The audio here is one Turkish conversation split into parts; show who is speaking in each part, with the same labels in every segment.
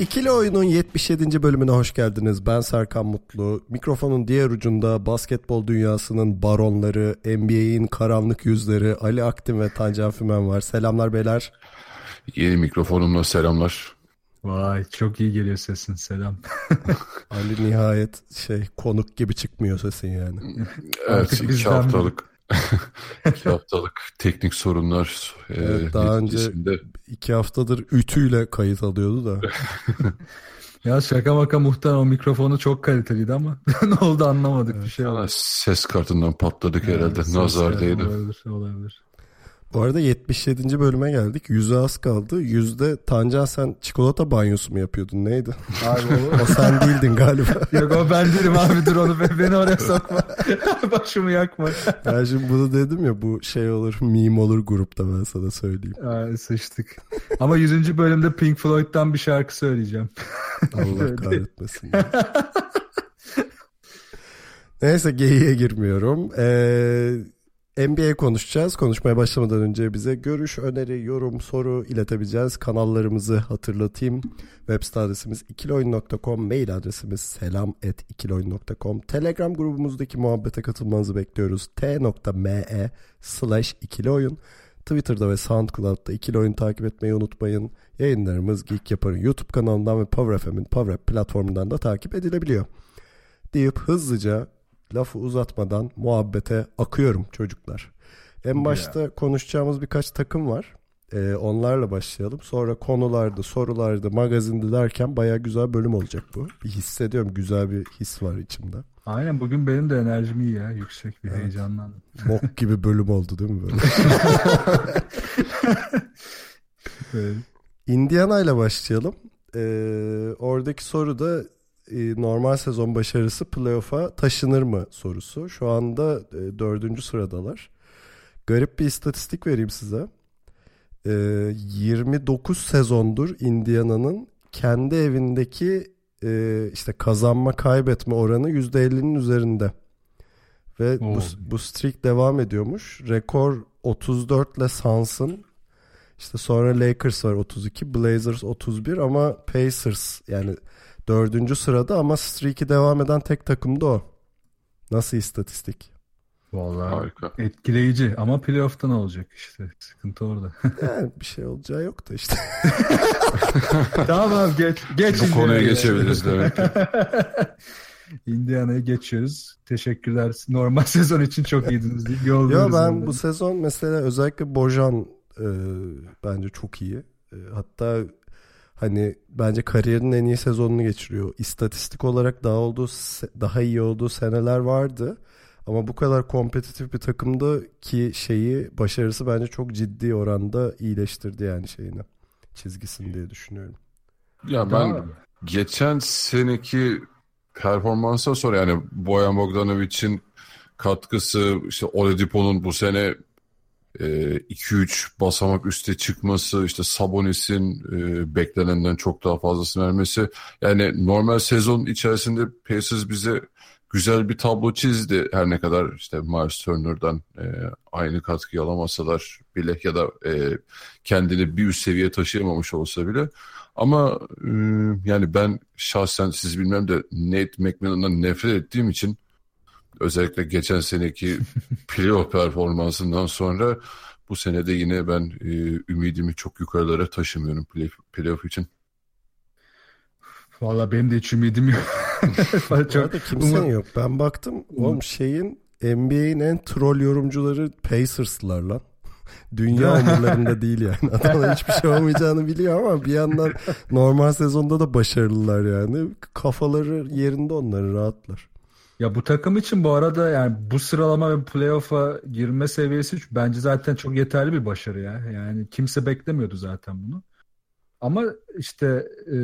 Speaker 1: İkili Oyun'un 77. bölümüne hoş geldiniz. Ben Serkan Mutlu. Mikrofonun diğer ucunda basketbol dünyasının baronları, NBA'in karanlık yüzleri Ali Aktin ve Tancan Fümen var. Selamlar beyler.
Speaker 2: Yeni mikrofonumla selamlar.
Speaker 3: Vay çok iyi geliyor sesin selam.
Speaker 1: Ali nihayet şey konuk gibi çıkmıyor sesin yani.
Speaker 2: Evet
Speaker 3: Artık
Speaker 2: iki
Speaker 3: bizden
Speaker 2: haftalık iki haftalık teknik sorunlar e,
Speaker 1: Evet, daha önce-
Speaker 2: neticesinde
Speaker 1: İki haftadır ütüyle kayıt alıyordu da.
Speaker 3: Ya şaka maka muhtemelen o mikrofonu çok kaliteliydi ama ne oldu anlamadık bir şey oldu.
Speaker 2: ses kartından patladık herhalde.
Speaker 3: Ses
Speaker 2: Nazar değdi.
Speaker 3: Olabilir olabilir.
Speaker 1: Bu arada 77. bölüme geldik. Yüze az kaldı. Yüzde Tancan sen çikolata banyosu mu yapıyordun neydi?
Speaker 3: Abi
Speaker 1: O sen değildin galiba.
Speaker 3: Yok o ben değilim abi dur onu be- beni oraya sokma. Başımı yakma.
Speaker 1: Ben şimdi bunu dedim ya bu şey olur meme olur grupta ben sana söyleyeyim.
Speaker 3: Aa, sıçtık. Ama 100. bölümde Pink Floyd'dan bir şarkı söyleyeceğim.
Speaker 1: Allah kahretmesin. Neyse geyiğe girmiyorum. Ee, NBA konuşacağız. Konuşmaya başlamadan önce bize görüş, öneri, yorum, soru iletebileceğiz. Kanallarımızı hatırlatayım. Web site adresimiz ikiloyun.com, mail adresimiz selam.ikiloyun.com. Telegram grubumuzdaki muhabbete katılmanızı bekliyoruz. t.me slash ikiloyun. Twitter'da ve SoundCloud'da ikili oyun takip etmeyi unutmayın. Yayınlarımız Geek Yapar'ın YouTube kanalından ve Power FM'in Power App platformundan da takip edilebiliyor. Deyip hızlıca lafı uzatmadan muhabbete akıyorum çocuklar. En başta konuşacağımız birkaç takım var. Ee, onlarla başlayalım. Sonra konularda, sorularda, magazinde derken baya güzel bölüm olacak bu. Bir hissediyorum. Güzel bir his var içimde.
Speaker 3: Aynen bugün benim de enerjim iyi ya yüksek bir heyecanlandım.
Speaker 1: Bok gibi bölüm oldu değil mi böyle?
Speaker 3: Böyle.
Speaker 1: Indiana ile başlayalım. Ee, oradaki soru da e, normal sezon başarısı playoff'a taşınır mı sorusu. Şu anda e, dördüncü sıradalar. Garip bir istatistik vereyim size. Ee, 29 sezondur Indiana'nın kendi evindeki e, işte kazanma kaybetme oranı %50'nin üzerinde. Ve bu,
Speaker 3: Oo.
Speaker 1: bu streak devam ediyormuş. Rekor 34 ile Suns'ın işte sonra Lakers var 32, Blazers 31 ama Pacers yani dördüncü sırada ama streak'i devam eden tek takım da o. Nasıl istatistik?
Speaker 3: Vallahi
Speaker 2: Harika.
Speaker 3: etkileyici ama playoff'tan olacak işte. Sıkıntı orada.
Speaker 1: Yani bir şey olacağı yok da işte.
Speaker 3: tamam abi geç. geç
Speaker 2: Bu konuya geçebiliriz demek ki.
Speaker 3: Indiana'ya geçiyoruz. Teşekkürler. Normal sezon için çok iyiydiniz. İyi
Speaker 1: Yo ben
Speaker 3: yani.
Speaker 1: bu sezon mesela özellikle Bojan e, bence çok iyi. E, hatta hani bence kariyerinin en iyi sezonunu geçiriyor. İstatistik olarak daha olduğu daha iyi olduğu seneler vardı. Ama bu kadar kompetitif bir takımda ki şeyi başarısı bence çok ciddi oranda iyileştirdi yani şeyini çizgisini diye düşünüyorum.
Speaker 2: Ya ben geçen seneki performansa sonra yani Boyan Bogdanovic'in katkısı işte Oladipo'nun bu sene 2-3 basamak üste çıkması işte Sabonis'in e, beklenenden çok daha fazlasını vermesi. Yani normal sezon içerisinde Pacers bize güzel bir tablo çizdi. Her ne kadar işte Miles Turner'dan e, aynı katkıyı alamasalar bile ya da e, kendini bir üst seviye taşıyamamış olsa bile. Ama e, yani ben şahsen siz bilmem de Nate McMillan'dan nefret ettiğim için özellikle geçen seneki playoff performansından sonra bu senede yine ben e, ümidimi çok yukarılara taşımıyorum play, playoff için.
Speaker 3: Valla benim de hiç ümidim yok. Çok,
Speaker 1: arada kimsenin yok. Ben baktım oğlum şeyin NBA'in en troll yorumcuları Pacers'lar lan. Dünya umurlarında değil yani. Adamlar hiçbir şey olmayacağını biliyor ama bir yandan normal sezonda da başarılılar yani. Kafaları yerinde onların rahatlar.
Speaker 3: Ya bu takım için bu arada yani bu sıralama ve playoff'a girme seviyesi bence zaten çok yeterli bir başarı ya. Yani kimse beklemiyordu zaten bunu. Ama işte e,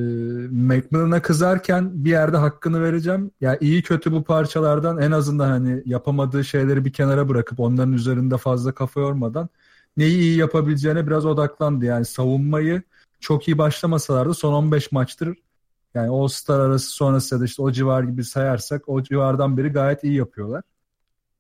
Speaker 3: McMillan'a kızarken bir yerde hakkını vereceğim. Yani iyi kötü bu parçalardan en azından hani yapamadığı şeyleri bir kenara bırakıp onların üzerinde fazla kafa yormadan neyi iyi yapabileceğine biraz odaklandı. Yani savunmayı çok iyi başlamasalar da son 15 maçtır yani All Star arası sonrası da işte o civar gibi sayarsak o civardan beri gayet iyi yapıyorlar.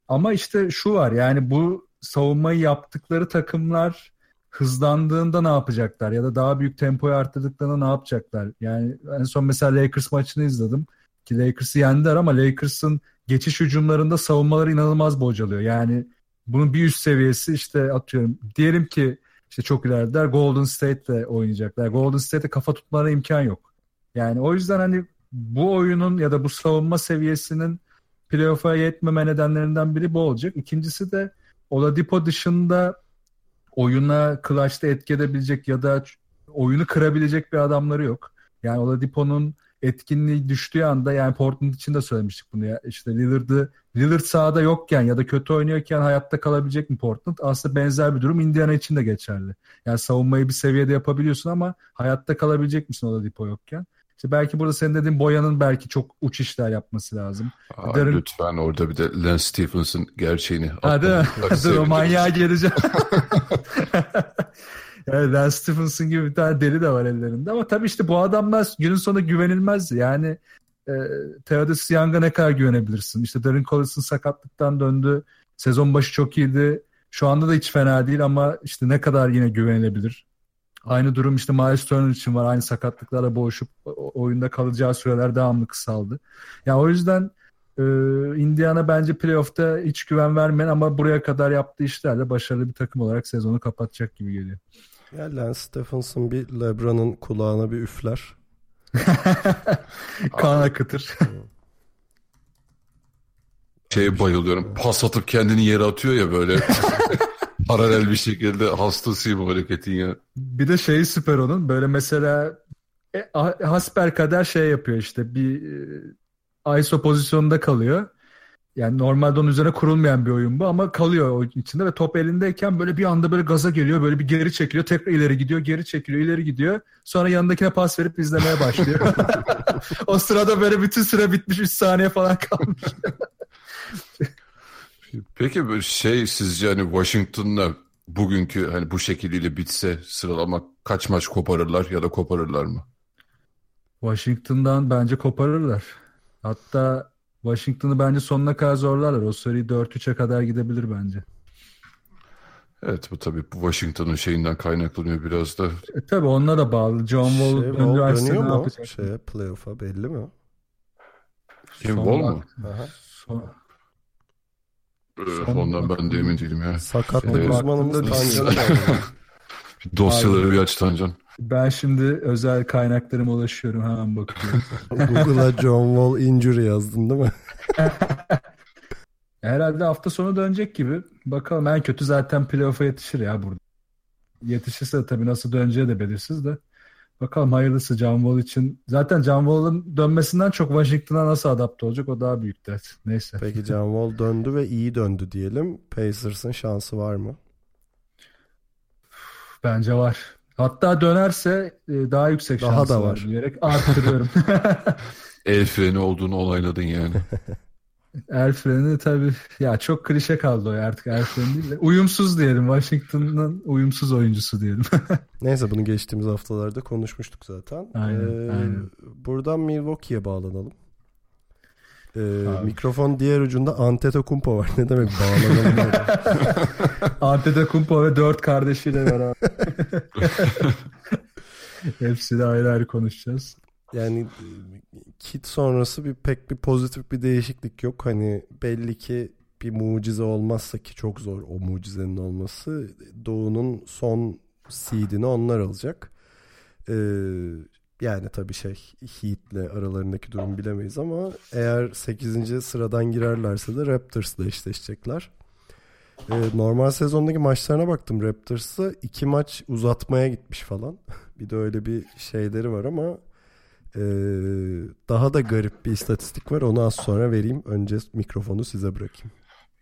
Speaker 3: Ama işte şu var yani bu savunmayı yaptıkları takımlar hızlandığında ne yapacaklar ya da daha büyük tempoyu arttırdıklarında ne yapacaklar? Yani en son mesela Lakers maçını izledim ki Lakers'ı yendiler ama Lakers'ın geçiş hücumlarında savunmaları inanılmaz bocalıyor. Yani bunun bir üst seviyesi işte atıyorum diyelim ki işte çok ilerideler Golden State'le oynayacaklar. Golden State'e kafa tutmalarına imkan yok. Yani o yüzden hani bu oyunun ya da bu savunma seviyesinin playoff'a yetmeme nedenlerinden biri bu olacak. İkincisi de Oladipo dışında oyuna clutch'ta etki edebilecek ya da oyunu kırabilecek bir adamları yok. Yani Oladipo'nun etkinliği düştüğü anda yani Portland için de söylemiştik bunu ya. İşte Lillard'ı Lillard sahada yokken ya da kötü oynuyorken hayatta kalabilecek mi Portland? Aslında benzer bir durum Indiana için de geçerli. Yani savunmayı bir seviyede yapabiliyorsun ama hayatta kalabilecek misin Oladipo yokken? İşte belki burada senin dediğin Boyan'ın belki çok uç işler yapması lazım.
Speaker 2: Aa,
Speaker 3: Darren-
Speaker 2: Lütfen orada bir de Lance Stephenson gerçeğini
Speaker 3: Ha, değil mi?
Speaker 2: atlamak
Speaker 3: Dur o manyağa geleceğim. yani Lance Stephenson gibi bir tane deli de var ellerinde. Ama tabii işte bu adamlar günün sonunda güvenilmez. Yani e, Theodosius Young'a ne kadar güvenebilirsin? İşte Darren Collinson sakatlıktan döndü. Sezon başı çok iyiydi. Şu anda da hiç fena değil ama işte ne kadar yine güvenilebilir? Aynı durum işte Miles Turner için var. Aynı sakatlıklarla boğuşup oyunda kalacağı süreler devamlı kısaldı. Ya o yüzden ee, Indiana bence playoff'ta hiç güven vermeyen ama buraya kadar yaptığı işlerle başarılı bir takım olarak sezonu kapatacak gibi geliyor.
Speaker 1: Ya Lance Stephenson bir LeBron'un kulağına bir üfler.
Speaker 3: kan akıtır.
Speaker 2: Şeye bayılıyorum. Pas atıp kendini yere atıyor ya böyle. Paralel bir şekilde hastasıyım o hareketin ya.
Speaker 3: bir de şeyi süper onun. Böyle mesela e, a- hasbelkader şey yapıyor işte bir e, ISO pozisyonunda kalıyor. Yani normalde onun üzerine kurulmayan bir oyun bu ama kalıyor o içinde ve top elindeyken böyle bir anda böyle gaza geliyor. Böyle bir geri çekiliyor. Tekrar ileri gidiyor. Geri çekiliyor. ileri gidiyor. Sonra yanındakine pas verip izlemeye başlıyor. o sırada böyle bütün süre bitmiş 3 saniye falan kalmış.
Speaker 2: Peki şey sizce hani Washington'la bugünkü hani bu şekliyle bitse sıralama kaç maç koparırlar ya da koparırlar mı?
Speaker 3: Washington'dan bence koparırlar. Hatta Washington'ı bence sonuna kadar zorlarlar. O seri 4-3'e kadar gidebilir bence.
Speaker 2: Evet bu tabii bu Washington'ın şeyinden kaynaklanıyor biraz da.
Speaker 3: E, tabii onunla da bağlı. John Wall
Speaker 1: Şey, Wall
Speaker 3: Arsenal
Speaker 1: dönüyor
Speaker 3: ne yapacak?
Speaker 1: Şeye playoff'a belli mi?
Speaker 2: Kim Wall mu?
Speaker 1: Aha.
Speaker 3: son- Son-
Speaker 2: Ondan ben de emin değilim ya.
Speaker 1: Sakatlık
Speaker 2: Evet.
Speaker 1: Tancan'ı bağlı.
Speaker 2: Dosyaları bir aç Tancan.
Speaker 3: Ben şimdi özel kaynaklarıma ulaşıyorum. Hemen bakıyorum.
Speaker 1: Google'a John Wall injury yazdın değil mi?
Speaker 3: Herhalde hafta sonu dönecek gibi. Bakalım en kötü zaten playoff'a yetişir ya burada. Yetişirse tabii nasıl döneceği de belirsiz de. Bakalım hayırlısı John Wall için. Zaten John Wall'ın dönmesinden çok Washington'a nasıl adapte olacak o daha büyük dert. Neyse.
Speaker 1: Peki John Wall döndü ve iyi döndü diyelim. Pacers'ın şansı var mı?
Speaker 3: Bence var. Hatta dönerse e, daha yüksek
Speaker 1: Daha
Speaker 3: şansı
Speaker 1: da
Speaker 3: var
Speaker 1: var.
Speaker 3: diyerek arttırıyorum.
Speaker 2: El freni olduğunu onayladın yani.
Speaker 3: El freni tabii ya çok klişe kaldı o ya artık el freni değil de. Uyumsuz diyelim. Washington'ın uyumsuz oyuncusu diyelim.
Speaker 1: Neyse bunu geçtiğimiz haftalarda konuşmuştuk zaten.
Speaker 3: Aynen,
Speaker 1: Ee,
Speaker 3: aynen.
Speaker 1: Buradan Milwaukee'ye bağlanalım. Ee,
Speaker 3: Abi.
Speaker 1: mikrofon diğer ucunda Antetokounmpo var. Ne demek bağlanalım?
Speaker 3: Antetokounmpo ve dört kardeşiyle beraber. Hepsiyle ayrı ayrı konuşacağız.
Speaker 1: Yani e, kit sonrası bir pek bir pozitif bir değişiklik yok. Hani belli ki bir mucize olmazsa ki çok zor o mucizenin olması. Doğu'nun son seedini onlar alacak. Ee, yani tabii şey Heat'le aralarındaki durum bilemeyiz ama eğer 8. sıradan girerlerse de Raptors'la eşleşecekler. Ee, normal sezondaki maçlarına baktım Raptors'la iki maç uzatmaya gitmiş falan. bir de öyle bir şeyleri var ama e, daha da garip bir istatistik var. Onu az sonra vereyim. Önce mikrofonu size bırakayım.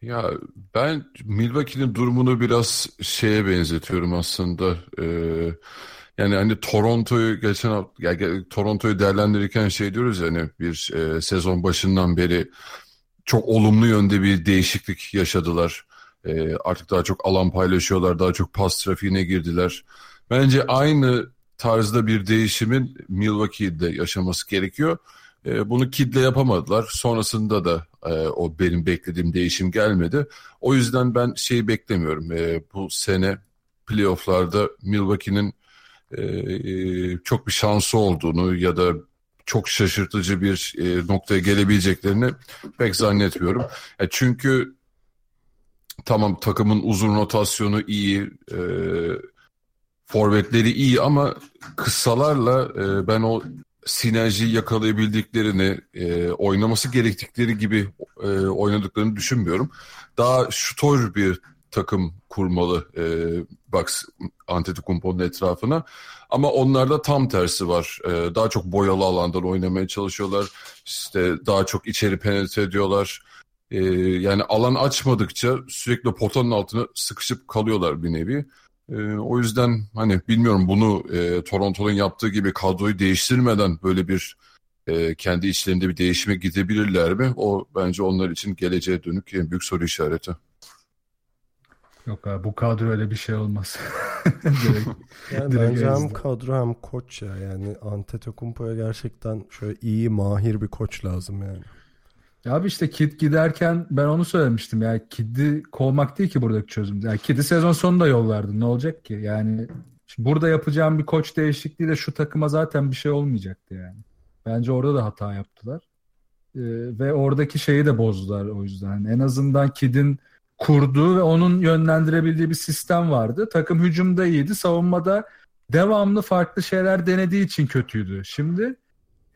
Speaker 2: Ya ben Milwaukee'nin durumunu biraz şeye benzetiyorum aslında. Ee, yani hani Toronto'yu geçen hafta yani Toronto'yu değerlendirirken şey diyoruz ya hani bir e, sezon başından beri çok olumlu yönde bir değişiklik yaşadılar. E, artık daha çok alan paylaşıyorlar, daha çok pas trafiğine girdiler. Bence aynı tarzda bir değişimin Milwaukee'de yaşaması gerekiyor. E, bunu Kid'le yapamadılar. Sonrasında da e, o benim beklediğim değişim gelmedi. O yüzden ben şeyi beklemiyorum. E, bu sene playofflarda Milwaukee'nin e, e, çok bir şansı olduğunu ya da çok şaşırtıcı bir e, noktaya gelebileceklerini pek zannetmiyorum. E, çünkü tamam takımın uzun rotasyonu iyi, e, forvetleri iyi ama kısalarla e, ben o sinerjiyi yakalayabildiklerini, e, oynaması gerektikleri gibi e, oynadıklarını düşünmüyorum. Daha şutör bir takım kurmalı e, Bucks Antetokounmpo'nun etrafına. Ama onlarda tam tersi var. E, daha çok boyalı alandan oynamaya çalışıyorlar. İşte daha çok içeri penetre ediyorlar. E, yani alan açmadıkça sürekli potanın altına sıkışıp kalıyorlar bir nevi. E, o yüzden hani bilmiyorum bunu e, Toronto'nun yaptığı gibi kadroyu değiştirmeden böyle bir e, kendi içlerinde bir değişime gidebilirler mi? O bence onlar için geleceğe dönük en büyük soru işareti.
Speaker 3: Yok abi bu kadro öyle bir şey olmaz.
Speaker 1: direkt, yani direkt bence hem kadro hem koç ya. Yani Antetokounmpo'ya gerçekten şöyle iyi mahir bir koç lazım yani.
Speaker 3: Ya abi işte Kid giderken ben onu söylemiştim. Yani Kid'i kovmak değil ki buradaki çözüm. Yani Kid'i sezon sonunda yollardı. Ne olacak ki? Yani burada yapacağım bir koç değişikliği de şu takıma zaten bir şey olmayacaktı yani. Bence orada da hata yaptılar. Ee, ve oradaki şeyi de bozdular o yüzden. En azından Kid'in kurduğu ve onun yönlendirebildiği bir sistem vardı. Takım hücumda iyiydi, savunmada devamlı farklı şeyler denediği için kötüydü. Şimdi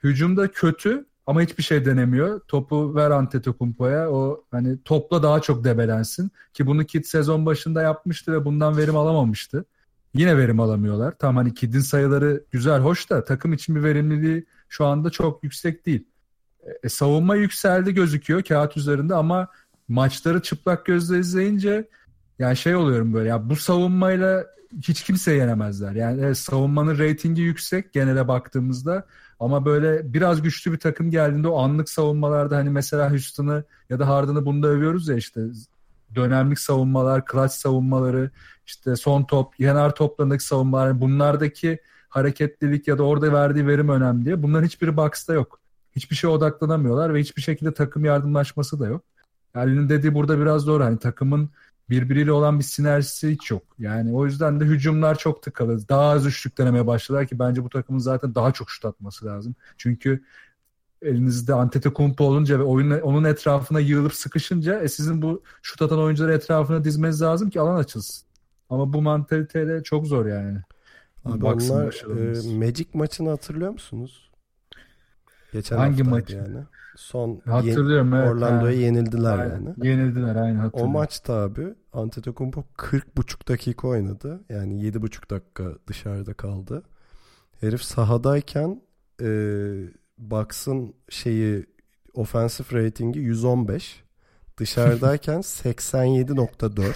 Speaker 3: hücumda kötü ama hiçbir şey denemiyor. Topu ver Antetokounmpo'ya. O hani topla daha çok debelensin. Ki bunu Kid sezon başında yapmıştı ve bundan verim alamamıştı. Yine verim alamıyorlar. Tam hani Kid'in sayıları güzel, hoş da takım için bir verimliliği şu anda çok yüksek değil. E, savunma yükseldi gözüküyor kağıt üzerinde ama maçları çıplak gözle izleyince yani şey oluyorum böyle ya bu savunmayla hiç kimse yenemezler. Yani savunmanın reytingi yüksek genele baktığımızda ama böyle biraz güçlü bir takım geldiğinde o anlık savunmalarda hani mesela Houston'ı ya da Harden'ı bunda övüyoruz ya işte dönemlik savunmalar, clutch savunmaları, işte son top, yanar toplarındaki savunmalar bunlardaki hareketlilik ya da orada verdiği verim önemli diye. Bunların hiçbiri box'ta yok. Hiçbir şeye odaklanamıyorlar ve hiçbir şekilde takım yardımlaşması da yok. Ali'nin dediği burada biraz doğru. Hani takımın birbiriyle olan bir sinerjisi hiç yok. Yani o yüzden de hücumlar çok tıkalı. Daha az üçlük denemeye başladılar ki bence bu takımın zaten daha çok şut atması lazım. Çünkü elinizde Antetokounmpo olunca ve oyun, onun etrafına yığılıp sıkışınca e sizin bu şut atan oyuncuları etrafına dizmeniz lazım ki alan açılsın. Ama bu mantaliteyle çok zor yani.
Speaker 1: Abi onlar e, Magic maçını hatırlıyor musunuz?
Speaker 3: Geçen Hangi maç?
Speaker 1: Yani. Son
Speaker 3: Hatırlıyorum
Speaker 1: evet. Orlando'ya yani. yenildiler
Speaker 3: aynen.
Speaker 1: yani.
Speaker 3: Yenildiler aynı hatırlıyorum.
Speaker 1: O maçta abi Antetokounmpo 40,5 dakika oynadı. Yani 7,5 dakika dışarıda kaldı. Herif sahadayken e, Bucks'ın şeyi offensive ratingi 115. Dışarıdayken 87.4.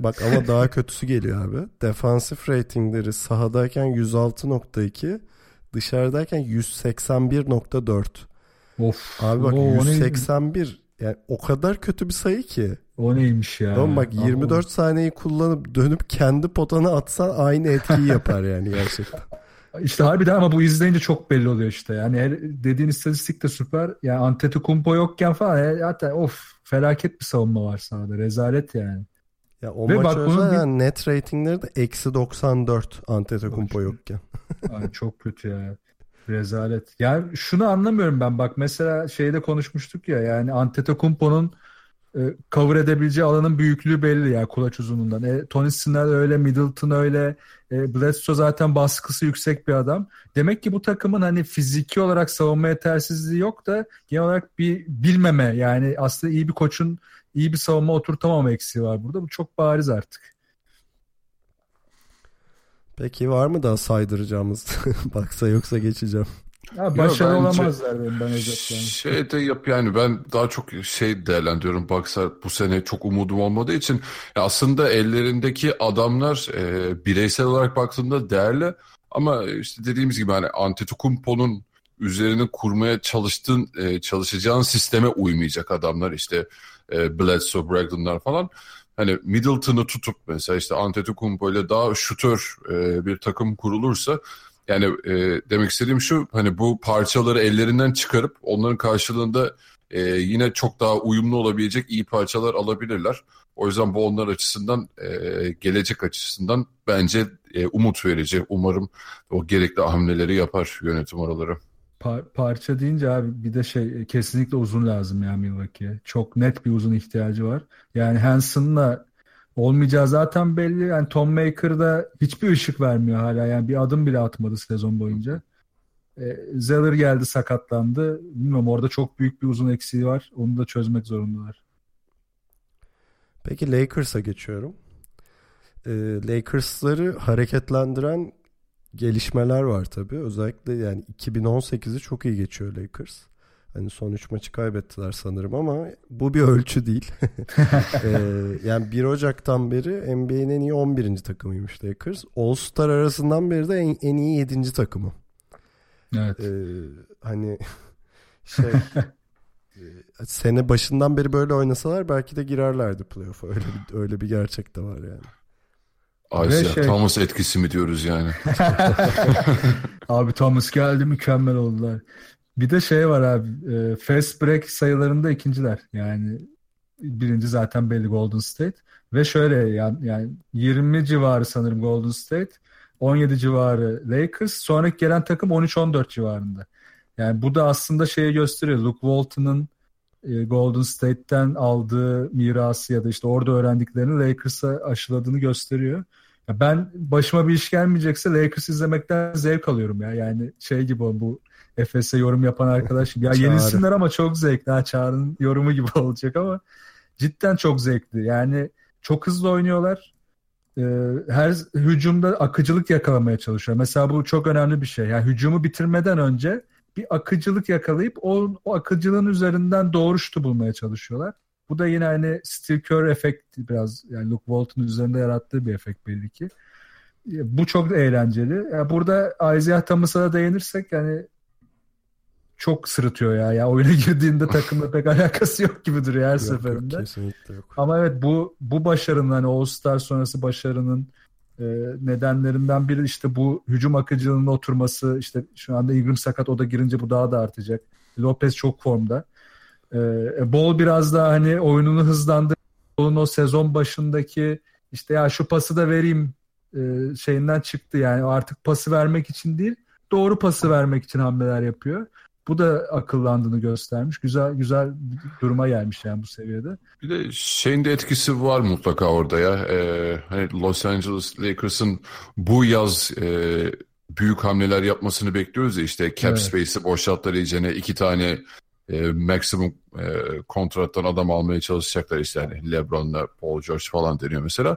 Speaker 1: Bak ama daha kötüsü geliyor abi. Defansif ratingleri sahadayken 106.2, dışarıdayken 181.4.
Speaker 3: Of.
Speaker 1: Abi bak Oo, 181 yani o kadar kötü bir sayı ki.
Speaker 3: O neymiş ya?
Speaker 1: Tamam bak 24 Ama... saniyeyi kullanıp dönüp kendi potana atsan aynı etkiyi yapar yani gerçekten.
Speaker 3: İşte harbiden ama bu izleyince çok belli oluyor işte. Yani dediğin istatistik de süper. Yani Antetokounmpo yokken falan hatta of felaket bir savunma var sahada. Rezalet yani.
Speaker 1: Ya o Ve maç bak bir... yani net ratingleri de eksi 94 Antetokounmpo yokken.
Speaker 3: Ay, çok kötü ya. Rezalet. Yani şunu anlamıyorum ben. Bak mesela şeyde konuşmuştuk ya yani Antetokounmpo'nun e, cover edebileceği alanın büyüklüğü belli ya kulaç uzunluğundan. E, Tony Snell öyle, Middleton öyle, e, Bledsoe zaten baskısı yüksek bir adam. Demek ki bu takımın hani fiziki olarak savunma yetersizliği yok da genel olarak bir bilmeme yani aslında iyi bir koçun iyi bir savunma oturtamama eksiği var burada. Bu çok bariz artık.
Speaker 1: Peki var mı daha saydıracağımız? Baksa yoksa geçeceğim.
Speaker 3: Ya başarılı
Speaker 2: Yo, bence
Speaker 3: olamazlar benim ben özetle.
Speaker 2: Şey de yap yani ben daha çok şey değerlendiriyorum. Baksa bu sene çok umudum olmadığı için ya aslında ellerindeki adamlar e, bireysel olarak baktığında değerli ama işte dediğimiz gibi hani Antetokounmpo'nun üzerine kurmaya çalıştığın e, çalışacağın sisteme uymayacak adamlar işte e, Bledsoe, Brogdon'lar falan. Hani Middleton'ı tutup mesela işte Antetokounmpo ile daha şutör e, bir takım kurulursa yani e, demek istediğim şu hani bu parçaları ellerinden çıkarıp onların karşılığında e, yine çok daha uyumlu olabilecek iyi parçalar alabilirler. O yüzden bu onlar açısından e, gelecek açısından bence e, umut verici. Umarım o gerekli hamleleri yapar yönetim oraları.
Speaker 3: Par- parça deyince abi bir de şey kesinlikle uzun lazım ya Milwaukee'ye. Çok net bir uzun ihtiyacı var. Yani Hanson'la olmayacağı zaten belli. Yani Tom Maker'da hiçbir ışık vermiyor hala. Yani bir adım bile atmadı sezon boyunca. E, Zeller geldi sakatlandı. Bilmiyorum orada çok büyük bir uzun eksiği var. Onu da çözmek zorundalar.
Speaker 1: Peki Lakers'a geçiyorum. Ee, Lakers'ları hareketlendiren gelişmeler var tabii. Özellikle yani 2018'i çok iyi geçiyor Lakers. Hani son 3 maçı kaybettiler sanırım ama bu bir ölçü değil. ee, yani 1 Ocak'tan beri NBA'nin en iyi 11. takımıymış Lakers. All-Star arasından beri de en, en iyi 7. takımı.
Speaker 3: Evet.
Speaker 1: Ee, hani şey e, sene başından beri böyle oynasalar belki de girerlerdi playoff'a. Öyle öyle bir gerçek de var yani.
Speaker 2: Isaiah
Speaker 3: şey-
Speaker 2: Thomas etkisi mi diyoruz yani?
Speaker 3: Abi Thomas geldi mükemmel oldular. Bir de şey var abi e, fast break sayılarında ikinciler. Yani birinci zaten belli Golden State. Ve şöyle yani, yani 20 civarı sanırım Golden State. 17 civarı Lakers. Sonraki gelen takım 13-14 civarında. Yani bu da aslında şeyi gösteriyor. Luke Walton'ın e, Golden State'ten aldığı mirası ya da işte orada öğrendiklerini Lakers'a aşıladığını gösteriyor. Ya ben başıma bir iş gelmeyecekse Lakers izlemekten zevk alıyorum ya. Yani şey gibi bu Efes'e yorum yapan arkadaş gibi. Ya
Speaker 1: Çağrı.
Speaker 3: yenilsinler ama çok zevkli. Ha, Çağrı'nın yorumu gibi olacak ama cidden çok zevkli. Yani çok hızlı oynuyorlar. Ee, her hücumda akıcılık yakalamaya çalışıyor. Mesela bu çok önemli bir şey. Yani hücumu bitirmeden önce bir akıcılık yakalayıp o, o akıcılığın üzerinden doğru şutu bulmaya çalışıyorlar. Bu da yine hani Steve Kerr efekti biraz yani Luke Walton üzerinde yarattığı bir efekt belli ki. E, Bu çok eğlenceli. Yani burada Isaiah Thomas'a da değinirsek yani çok sırıtıyor ya. Ya oyuna girdiğinde takımla pek alakası yok gibi duruyor her
Speaker 1: Yok,
Speaker 3: seferinde.
Speaker 1: yok, kesinlikle yok.
Speaker 3: Ama evet bu bu başarının hani All-Star sonrası başarının e, nedenlerinden biri işte bu hücum akıcılığının oturması. İşte şu anda Ingram sakat o da girince bu daha da artacak. Lopez çok formda. E, Bol biraz daha hani oyununu hızlandı. Bol'un o sezon başındaki işte ya şu pası da vereyim e, şeyinden çıktı yani artık pası vermek için değil doğru pası vermek için hamleler yapıyor. Bu da akıllandığını göstermiş. Güzel güzel duruma gelmiş yani bu seviyede.
Speaker 2: Bir de şeyin de etkisi var mutlaka orada ya. Ee, hani Los Angeles Lakers'ın bu yaz e, büyük hamleler yapmasını bekliyoruz ya işte cap
Speaker 3: Evet.
Speaker 2: space'i boşalttılar iyicene iki tane e, maksimum e, kontrattan adam almaya çalışacaklar işte hani LeBron'la Paul George falan deniyor mesela.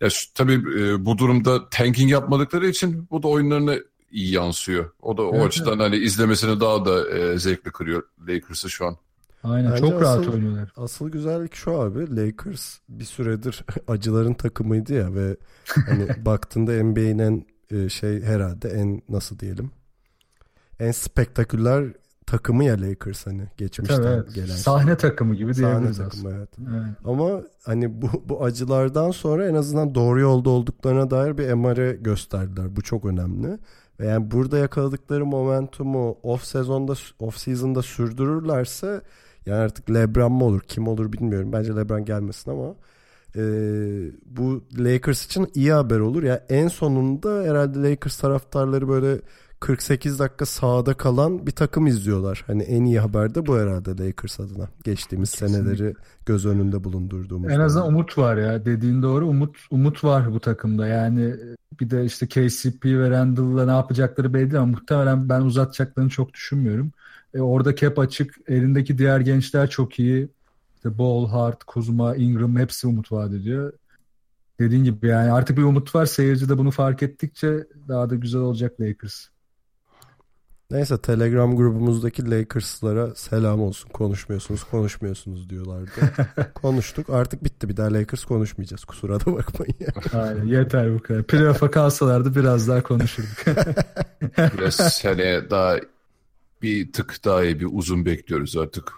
Speaker 2: Ya şu, tabii e, bu durumda tanking yapmadıkları için bu da oyunlarına iyi yansıyor. O da o
Speaker 3: Evet,
Speaker 2: açıdan hani izlemesini daha da e, zevkli kırıyor Lakers'ı şu an.
Speaker 3: Aynen
Speaker 1: Bence
Speaker 3: çok rahat
Speaker 1: asıl-
Speaker 3: oynuyorlar.
Speaker 1: Asıl güzellik şu abi Lakers bir süredir acıların takımıydı ya ve hani baktığında NBA'nin en e, şey herhalde en nasıl diyelim en spektaküler takımı ya Lakers hani geçmişten
Speaker 3: Tabii, evet.
Speaker 1: gelen.
Speaker 3: Sahne takımı gibi
Speaker 1: Sahne
Speaker 3: diyebiliriz aslında.
Speaker 1: takımı evet.
Speaker 3: Evet.
Speaker 1: Ama hani bu, bu acılardan sonra en azından doğru yolda olduklarına dair bir emare gösterdiler. Bu çok önemli. Ve yani burada yakaladıkları momentumu off sezonda off season'da sürdürürlerse yani artık LeBron mı olur kim olur bilmiyorum. Bence LeBron gelmesin ama e, bu Lakers için iyi haber olur. Ya en sonunda herhalde Lakers taraftarları böyle 48 dakika sahada kalan bir takım izliyorlar. Hani en iyi haber de bu herhalde Lakers adına. Geçtiğimiz seneleri göz önünde bulundurduğumuz.
Speaker 3: En azından umut var ya dediğin doğru umut umut var bu takımda yani bir de işte KCP ve Randall'la ne yapacakları belli ama muhtemelen ben uzatacaklarını çok düşünmüyorum. E, orada cap açık elindeki diğer gençler çok iyi işte Ball, Hart, Kuzma, Ingram hepsi umut vaat ediyor. Dediğin gibi yani artık bir umut var seyirci de bunu fark ettikçe daha da güzel olacak Lakers.
Speaker 1: Neyse Telegram grubumuzdaki Lakers'lara selam olsun. Konuşmuyorsunuz, konuşmuyorsunuz diyorlardı. Konuştuk. Artık bitti. Bir daha Lakers konuşmayacağız. Kusura da bakmayın. Ya.
Speaker 3: Aynen, yeter bu kadar. Playoff'a kalsalardı biraz daha konuşurduk.
Speaker 2: Biraz seneye daha bir tık daha iyi bir uzun bekliyoruz artık.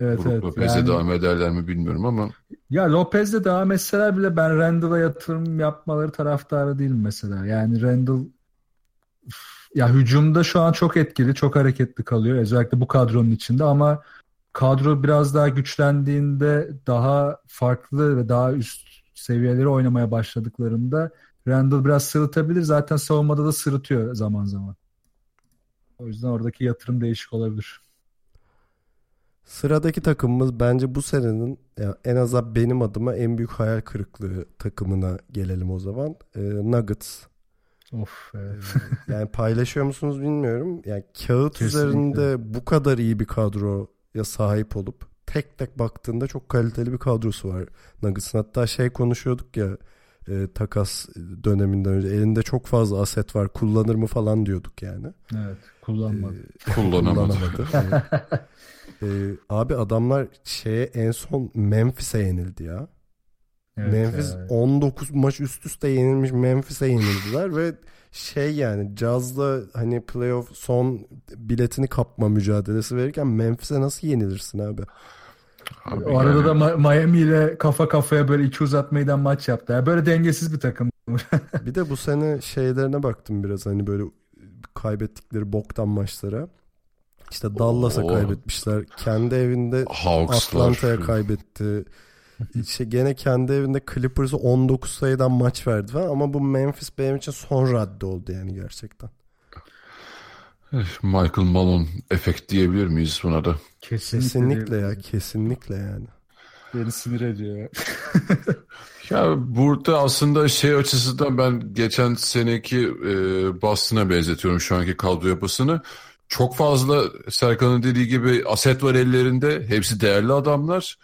Speaker 3: evet
Speaker 2: Brook
Speaker 3: evet.
Speaker 2: Lopez'e
Speaker 3: Yani-
Speaker 2: devam ederler mi bilmiyorum ama
Speaker 3: Ya Lopez'le devam etseler bile ben Randall'a yatırım yapmaları taraftarı değilim mesela. Yani Randall üf, ya hücumda şu an çok etkili, çok hareketli kalıyor. Özellikle bu kadronun içinde ama kadro biraz daha güçlendiğinde daha farklı ve daha üst seviyeleri oynamaya başladıklarında Randall biraz sırıtabilir. Zaten savunmada da sırıtıyor zaman zaman. O yüzden oradaki yatırım değişik olabilir.
Speaker 1: Sıradaki takımımız bence bu senenin ya en azından benim adıma en büyük hayal kırıklığı takımına gelelim o zaman. Ee, Nuggets.
Speaker 3: Of. evet.
Speaker 1: Yani paylaşıyor musunuz bilmiyorum. Yani kağıt
Speaker 3: Kesinlikle.
Speaker 1: üzerinde bu kadar iyi bir kadroya sahip olup tek tek baktığında çok kaliteli bir kadrosu var Nuggets'ın. Hatta şey konuşuyorduk ya e, takas döneminden önce elinde çok fazla aset var kullanır mı falan diyorduk yani.
Speaker 3: Evet. Kullanmadı.
Speaker 2: kullanamadı.
Speaker 1: Kullanamadı. Evet. E, abi adamlar şeye en son Memphis'e yenildi ya.
Speaker 3: Evet
Speaker 1: Memphis
Speaker 3: ya.
Speaker 1: 19 maç üst üste yenilmiş Memphis'e yenildiler ve şey yani Jazz'la hani playoff son biletini kapma mücadelesi verirken Memphis'e nasıl yenilirsin abi?
Speaker 2: Abi
Speaker 3: O arada
Speaker 2: yani-
Speaker 3: da Miami ile kafa kafaya böyle iki uzatmaydan maç yaptı. Yani böyle dengesiz bir takım.
Speaker 1: Bir de bu sene şeylerine baktım biraz hani böyle kaybettikleri boktan maçlara. İşte Dallas'a kaybetmişler. Kendi evinde
Speaker 2: Hawks'lar.
Speaker 1: Atlanta'ya kaybetti. İşte gene kendi evinde Clippers'a 19 sayıdan maç verdi falan ama bu Memphis benim için son radde oldu yani gerçekten.
Speaker 2: Michael Malone efekt diyebilir miyiz buna da?
Speaker 1: Kesinlikle ya kesinlikle yani.
Speaker 3: Beni sinir ediyor.
Speaker 2: Ya burada aslında şey açısından ben geçen seneki e, Boston'a benzetiyorum şu anki kadro yapısını. Çok fazla Serkan'ın dediği gibi aset var ellerinde. Hepsi değerli adamlar.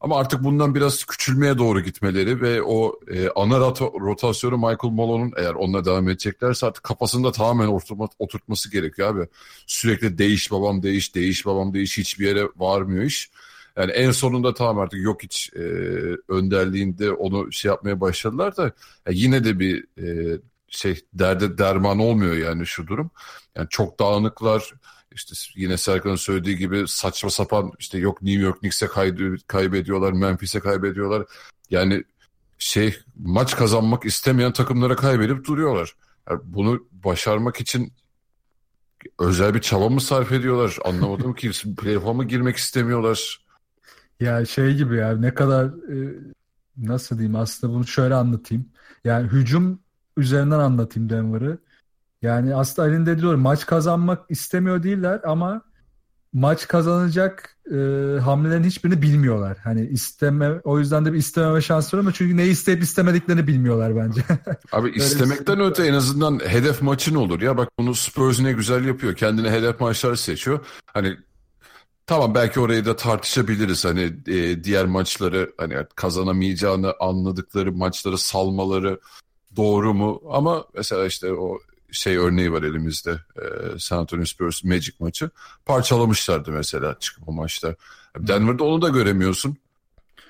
Speaker 2: Ama artık bundan biraz küçülmeye doğru gitmeleri ve o e, ana rota- rotasyonu Michael Malone'un eğer onunla devam edeceklerse artık kafasında tamamen oturma, oturtması gerekiyor abi. Sürekli değiş babam değiş, değiş babam değiş hiçbir yere varmıyor iş. Yani en sonunda tamam artık yok hiç e, önderliğinde onu şey yapmaya başladılar da ya yine de bir e, şey derde derman olmuyor yani şu durum. Yani çok dağınıklar. İşte yine Serkan'ın söylediği gibi saçma sapan işte yok New York Knicks'e kaybediyorlar, Memphis'e kaybediyorlar. Yani şey maç kazanmak istemeyen takımlara kaybedip duruyorlar. Yani bunu başarmak için özel bir çaba mı sarf ediyorlar? Anlamadım ki. Playoff'a mı girmek istemiyorlar?
Speaker 3: Ya şey gibi ya ne kadar e, nasıl diyeyim aslında bunu şöyle anlatayım. Yani hücum üzerinden anlatayım Denver'ı. Yani aslında elinde diyor maç kazanmak istemiyor değiller ama maç kazanacak e, hamlelerin hiçbirini bilmiyorlar. Hani isteme o yüzden de bir istememe şansı var ama çünkü neyi isteyip istemediklerini bilmiyorlar bence.
Speaker 2: Abi istemekten öte en azından hedef maçın olur ya. Bak bunu Spurs ne güzel yapıyor. Kendine hedef maçlar seçiyor. Hani tamam belki orayı da tartışabiliriz. Hani e, diğer maçları hani kazanamayacağını anladıkları maçları salmaları doğru mu? Ama mesela işte o şey örneği var elimizde. E, San Antonio Spurs Magic maçı. Parçalamışlardı mesela çıkıp o maçta. Denver'da onu da göremiyorsun.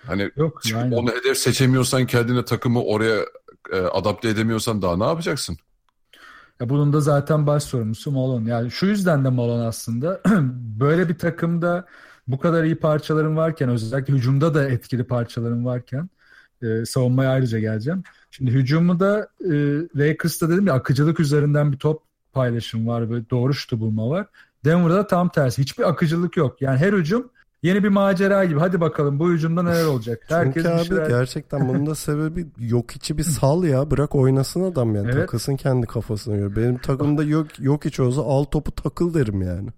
Speaker 2: Hani
Speaker 3: Yok
Speaker 2: Çıkıp onu hedef seçemiyorsan kendine takımı oraya e, adapte edemiyorsan daha ne yapacaksın?
Speaker 3: Ya bunun da zaten baş sorumlusu Malone. Yani şu yüzden de Malone aslında böyle bir takımda bu kadar iyi parçaların varken özellikle hücumda da etkili parçaların varken e, savunmaya ayrıca geleceğim. Şimdi hücumu da e, Lakers'ta dedim ya akıcılık üzerinden bir top paylaşım var ve doğru şutu bulma var. Denver'da tam tersi. Hiçbir akıcılık yok. Yani her hücum yeni bir macera gibi. Hadi bakalım bu hücumda neler olacak. Herkes
Speaker 1: Çünkü
Speaker 3: bir
Speaker 1: abi
Speaker 3: şeyler...
Speaker 1: gerçekten bunun da sebebi yok içi bir sal ya bırak oynasın adam yani
Speaker 3: Evet.
Speaker 1: takılsın kendi kafasına göre. Benim takımda yok yok hiç olsa al topu takıl derim yani.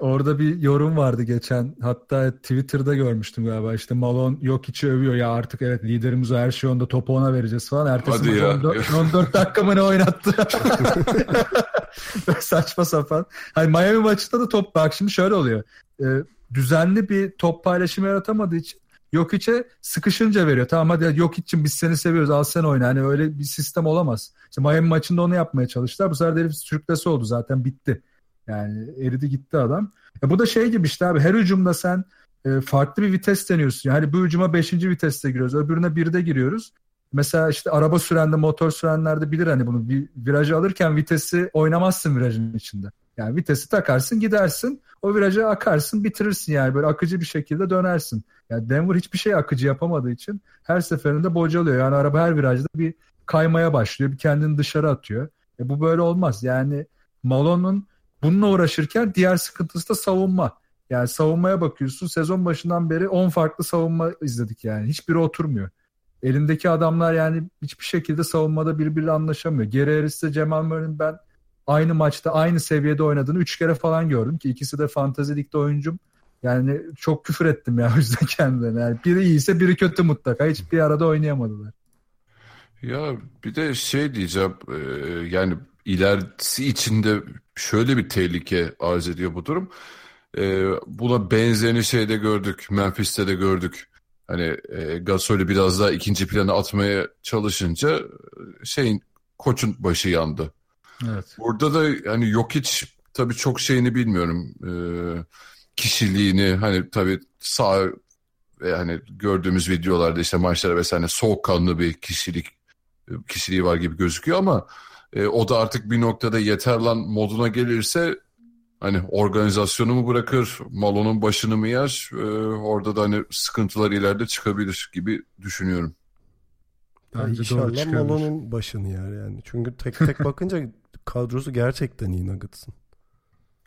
Speaker 3: Orada bir yorum vardı geçen. Hatta Twitter'da görmüştüm galiba. İşte Malone yok içi övüyor ya artık evet liderimiz her şey onda topu ona vereceğiz falan. Ertesi maç
Speaker 2: ya.
Speaker 3: 14, 14 dakika mı ne oynattı? Saçma sapan. Hani Miami maçında da top bak şimdi şöyle oluyor. Ee, düzenli bir top paylaşımı yaratamadığı için Jokic'e sıkışınca veriyor. Tamam hadi Jokic'cim biz seni seviyoruz al sen oyna. Hani öyle bir sistem olamaz. İşte Miami maçında onu yapmaya çalıştılar. Bu sefer herif sürüklesi oldu zaten bitti. Yani eridi gitti adam. Ya bu da şey gibi işte abi her hücumda sen e, farklı bir vites deniyorsun. Yani bu hücuma 5. viteste giriyoruz. Öbürüne 1'de giriyoruz. Mesela işte araba sürende, motor sürenler de bilir hani bunu. Bir virajı alırken vitesi oynamazsın virajın içinde. Yani vitesi takarsın gidersin. O viraja akarsın bitirirsin yani böyle akıcı bir şekilde dönersin. Yani Denver hiçbir şey akıcı yapamadığı için her seferinde bocalıyor. Yani araba her virajda bir kaymaya başlıyor. Bir kendini dışarı atıyor. E bu böyle olmaz. Yani Malone'un bununla uğraşırken diğer sıkıntısı da savunma. Yani savunmaya bakıyorsun. Sezon başından beri 10 farklı savunma izledik yani. Hiçbiri oturmuyor. Elindeki adamlar yani hiçbir şekilde savunmada birbiriyle anlaşamıyor. Geri Harris'te Cemal Murray'nin ben aynı maçta aynı seviyede oynadığını 3 kere falan gördüm ki ikisi de Fantasy Lig'de oyuncum. Yani çok küfür ettim ya o yüzden kendilerine. Yani biri iyiyse biri kötü mutlaka. Hiçbir arada oynayamadılar.
Speaker 2: Ya bir de şey diyeceğim e, yani ilerisi içinde şöyle bir tehlike arz ediyor bu durum. E, buna benzerini şeyde gördük. Memphis'te de gördük. Hani e, Gasol'ü biraz daha ikinci plana atmaya çalışınca e, şeyin koçun başı yandı.
Speaker 3: Evet.
Speaker 2: Burada da hani yok hiç tabii çok şeyini bilmiyorum. E, kişiliğini hani tabii sağ ve hani gördüğümüz videolarda işte maçlara vesaire soğukkanlı bir kişilik kişiliği var gibi gözüküyor ama e, o da artık bir noktada yeter lan moduna gelirse hani organizasyonu mu bırakır, Malo'nun başını mı yer, e, orada da hani sıkıntılar ileride çıkabilir gibi düşünüyorum.
Speaker 3: Bence doğru
Speaker 1: inşallah. Malo'nun başını yer yani. Çünkü tek tek bakınca kadrosu gerçekten iyi Nuggets'ın.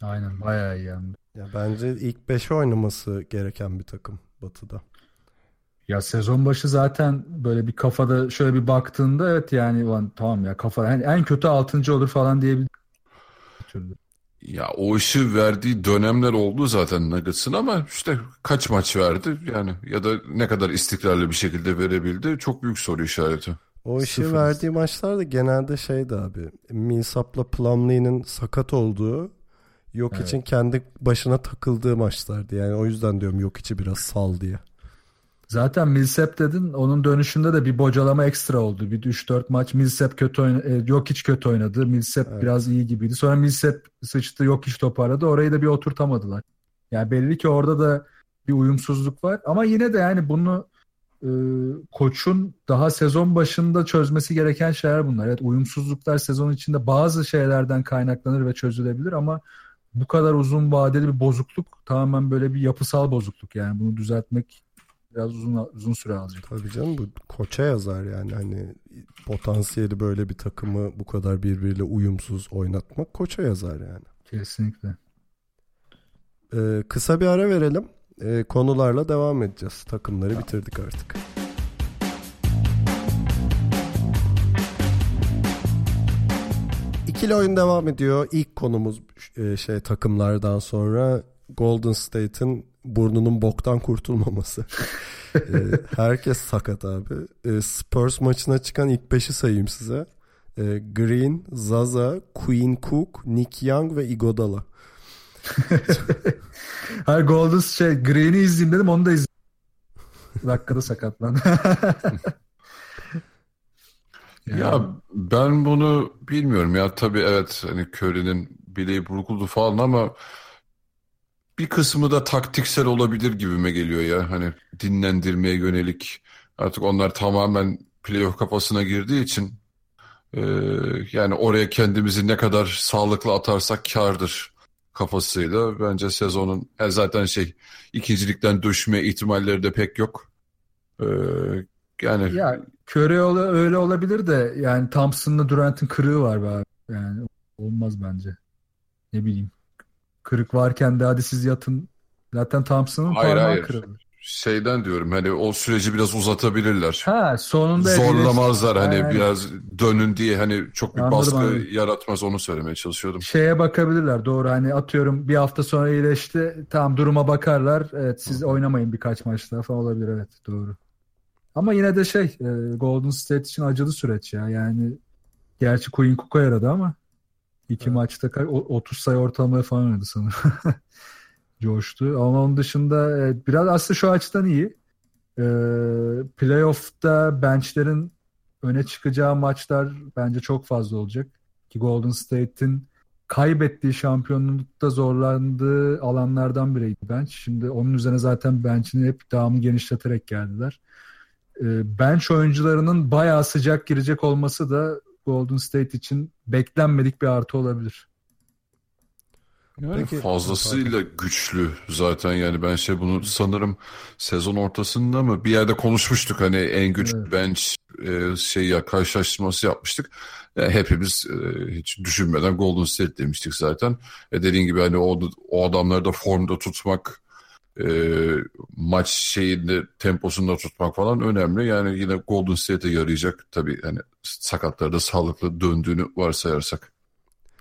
Speaker 3: Aynen bayağı iyi yani.
Speaker 1: Ya bence ilk 5'e oynaması gereken bir takım Batı'da.
Speaker 3: Ya sezon başı zaten böyle bir kafada şöyle bir baktığında evet yani ulan tamam ya kafa yani en kötü 6. olur falan diyebilirim. Türlü.
Speaker 2: Ya o işi verdiği dönemler oldu zaten Nuggets'ın ama işte kaç maç verdi yani ya da ne kadar istikrarlı bir şekilde verebildi çok büyük soru işareti.
Speaker 1: O işi
Speaker 3: Sıfır.
Speaker 1: verdiği maçlar da genelde şeydi abi. Millsap'la Plumlee'nin sakat olduğu yok
Speaker 3: Evet.
Speaker 1: için kendi başına takıldığı maçlardı. Yani o yüzden diyorum yok içi biraz sal diye.
Speaker 3: Zaten Millsap dedin onun dönüşünde de bir bocalama ekstra oldu. Bir 3-4 maç Millsap kötü oynadı. Yok hiç kötü oynadı. Millsap
Speaker 1: Evet.
Speaker 3: biraz iyi gibiydi. Sonra Millsap sıçtı yok hiç toparladı. Orayı da bir oturtamadılar. Yani belli ki orada da bir uyumsuzluk var. Ama yine de yani bunu e, koçun daha sezon başında çözmesi gereken şeyler bunlar. Evet uyumsuzluklar sezon içinde bazı şeylerden kaynaklanır ve çözülebilir ama bu kadar uzun vadeli bir bozukluk tamamen böyle bir yapısal bozukluk. Yani bunu düzeltmek biraz uzun uzun süre alacak.
Speaker 1: Tabii canım bu koça yazar yani hani potansiyeli böyle bir takımı bu kadar birbiriyle uyumsuz oynatmak koça yazar yani.
Speaker 3: Kesinlikle.
Speaker 1: Ee, kısa bir ara verelim. Ee, konularla devam edeceğiz. Takımları bitirdik artık. İkili oyun devam ediyor. İlk konumuz e, şey takımlardan sonra Golden State'in burnunun boktan kurtulmaması. Ee, herkes sakat abi. Ee, Spurs maçına çıkan ilk beşi sayayım size. Ee, Green, Zaza, Queen Cook, Nick Young ve Iguodala.
Speaker 3: Hayır Golden şey Green'i izleyeyim dedim onu da izledim. Dakikada sakatlandı.
Speaker 2: Ya ben bunu bilmiyorum ya tabii evet hani Curry'nin bileği burkuldu falan ama bir kısmı da taktiksel olabilir gibime geliyor ya hani dinlendirmeye yönelik artık onlar tamamen playoff kafasına girdiği için e, yani oraya kendimizi ne kadar sağlıklı atarsak kârdır kafasıyla bence sezonun e, zaten şey ikincilikten düşme ihtimalleri de pek yok. E, yani
Speaker 3: Ya Curry ola- öyle olabilir de yani Thompson'la Durant'ın kırığı var be abi. Yani olmaz bence. Ne bileyim. Kırık varken de hadi siz yatın. Zaten Thompson'ın
Speaker 2: Hayır,
Speaker 3: parmağı
Speaker 2: hayır.
Speaker 3: kırıldı.
Speaker 2: şeyden diyorum hani o süreci biraz uzatabilirler.
Speaker 3: Ha sonunda
Speaker 2: Zorlamazlar hani
Speaker 3: Aynen.
Speaker 2: biraz dönün diye hani çok bir
Speaker 3: Anladım,
Speaker 2: baskı
Speaker 3: anladım.
Speaker 2: yaratmaz onu söylemeye çalışıyordum.
Speaker 3: şeye bakabilirler. Doğru hani atıyorum bir hafta sonra iyileşti. Tamam duruma bakarlar. Evet siz oynamayın birkaç maç daha falan olabilir. Evet doğru. Ama yine de şey e, Golden State için acılı süreç ya. Yani gerçi Queen Cook'a yaradı ama iki maçta ka- o- 30 sayı ortalamaya falan oynadı sanırım. Coştu. Ama onun dışında evet, biraz aslında şu açıdan iyi. E, playoff'ta benchlerin öne çıkacağı maçlar bence çok fazla olacak. Ki Golden State'in kaybettiği şampiyonlukta zorlandığı alanlardan biriydi bench. Şimdi onun üzerine zaten bench'ini hep devamlı genişleterek geldiler. Ee, bench oyuncularının bayağı sıcak girecek olması da Golden State için beklenmedik bir artı olabilir.
Speaker 1: Peki-
Speaker 2: fazlasıyla güçlü zaten yani ben şey bunu sanırım sezon ortasında mı bir yerde konuşmuştuk hani en güçlü
Speaker 3: Evet.
Speaker 2: bench e, şey ya karşılaştırması yapmıştık. Yani hepimiz e, hiç düşünmeden Golden State demiştik zaten. E, dediğin gibi hani o, o adamları da formda tutmak e, maç şeyinde temposunda tutmak falan önemli. Yani yine Golden State'e yarayacak tabii hani sakatları da sağlıklı döndüğünü varsayarsak.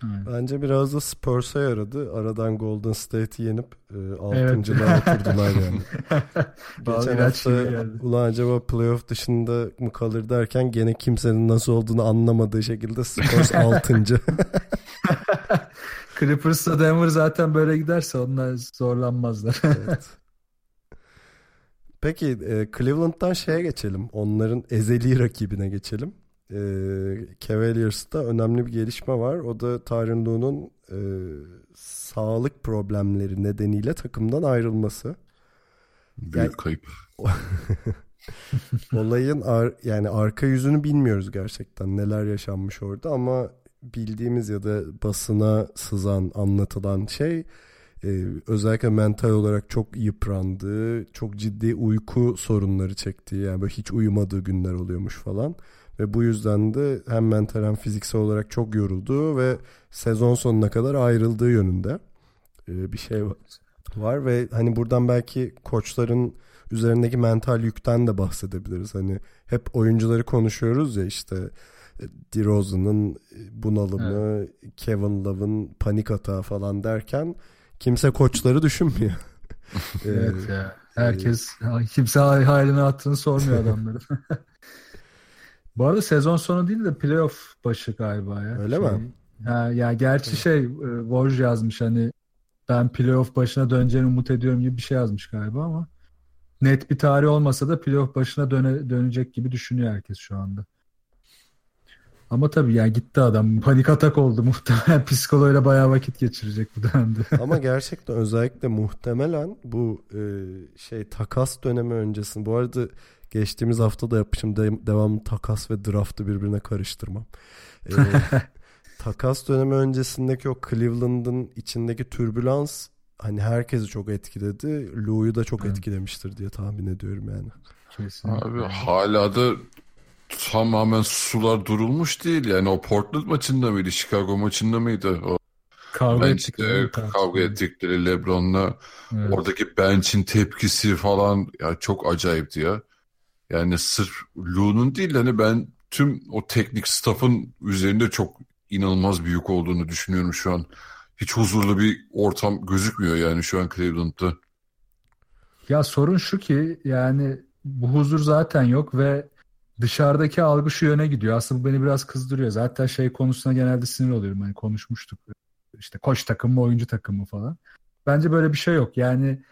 Speaker 1: Bence biraz da Spurs'a yaradı. Aradan Golden State'i yenip e,
Speaker 3: Evet.
Speaker 1: altıncılığa oturdular yani. Geçen hafta ulan acaba playoff dışında mı kalır derken gene kimsenin nasıl olduğunu anlamadığı şekilde Spurs 6.
Speaker 3: Clippers'la Denver zaten böyle giderse onlar zorlanmazlar.
Speaker 1: evet. Peki e, Cleveland'dan şeye geçelim. Onların ezeli rakibine geçelim. E, Cavaliers'ta önemli bir gelişme var. O da Tyronn Lue'nun e, sağlık problemleri nedeniyle takımdan ayrılması.
Speaker 2: Büyük
Speaker 1: Yani-
Speaker 2: kayıp.
Speaker 1: Olayın ar- yani arka yüzünü bilmiyoruz gerçekten neler yaşanmış orada ama bildiğimiz ya da basına sızan anlatılan şey e, özellikle mental olarak çok yıprandığı, çok ciddi uyku sorunları çektiği yani böyle hiç uyumadığı günler oluyormuş falan ve bu yüzden de hem mental hem fiziksel olarak çok yorulduğu ve sezon sonuna kadar ayrıldığı yönünde e, bir şey var. var ve hani buradan belki koçların üzerindeki mental yükten de bahsedebiliriz. Hani hep oyuncuları konuşuyoruz ya işte DeRozan'ın bunalımı, Kevin Love'ın panik atağı falan derken kimse koçları düşünmüyor. Ee,
Speaker 3: Evet ya. Herkes kimse halini hatırını sormuyor adamların. Bu arada sezon sonu değil de playoff başı galiba ya.
Speaker 1: Öyle
Speaker 3: Şey,
Speaker 1: mi?
Speaker 3: Ha, ya gerçi şey e, Woj yazmış hani ben playoff başına döneceğini umut ediyorum gibi bir şey yazmış galiba ama net bir tarih olmasa da playoff başına döne, dönecek gibi düşünüyor herkes şu anda. Ama tabii ya gitti adam. Panik atak oldu muhtemelen. Psikoloğuyla bayağı vakit geçirecek bu dönemde.
Speaker 1: Ama gerçekten özellikle muhtemelen bu e, şey takas dönemi öncesinde bu arada geçtiğimiz hafta da yapmışım de, devamlı takas ve draftı birbirine karıştırmam. E, takas dönemi öncesindeki o Cleveland'ın içindeki türbülans hani herkesi çok etkiledi. Lou'yu da çok
Speaker 3: Evet.
Speaker 1: etkilemiştir diye tahmin ediyorum yani.
Speaker 3: Kesinlikle.
Speaker 2: Abi hala da tamamen sular durulmuş değil. Yani o Portland maçında mıydı? Chicago maçında mıydı? O
Speaker 3: Kavga ettikleri
Speaker 2: kavga ettikleri LeBron'la
Speaker 3: Evet.
Speaker 2: oradaki bench'in tepkisi falan ya çok acayipti ya. Yani sırf Lu'nun değil hani ben tüm o teknik staff'ın üzerinde çok inanılmaz büyük olduğunu düşünüyorum şu an. Hiç huzurlu bir ortam gözükmüyor yani şu an Cleveland'da.
Speaker 3: Ya sorun şu ki yani bu huzur zaten yok ve dışarıdaki algı şu yöne gidiyor. Aslında bu beni biraz kızdırıyor. Zaten şey konusuna genelde sinir oluyorum. Hani konuşmuştuk. İşte koç takımı, oyuncu takımı falan. Bence böyle bir şey yok. Yani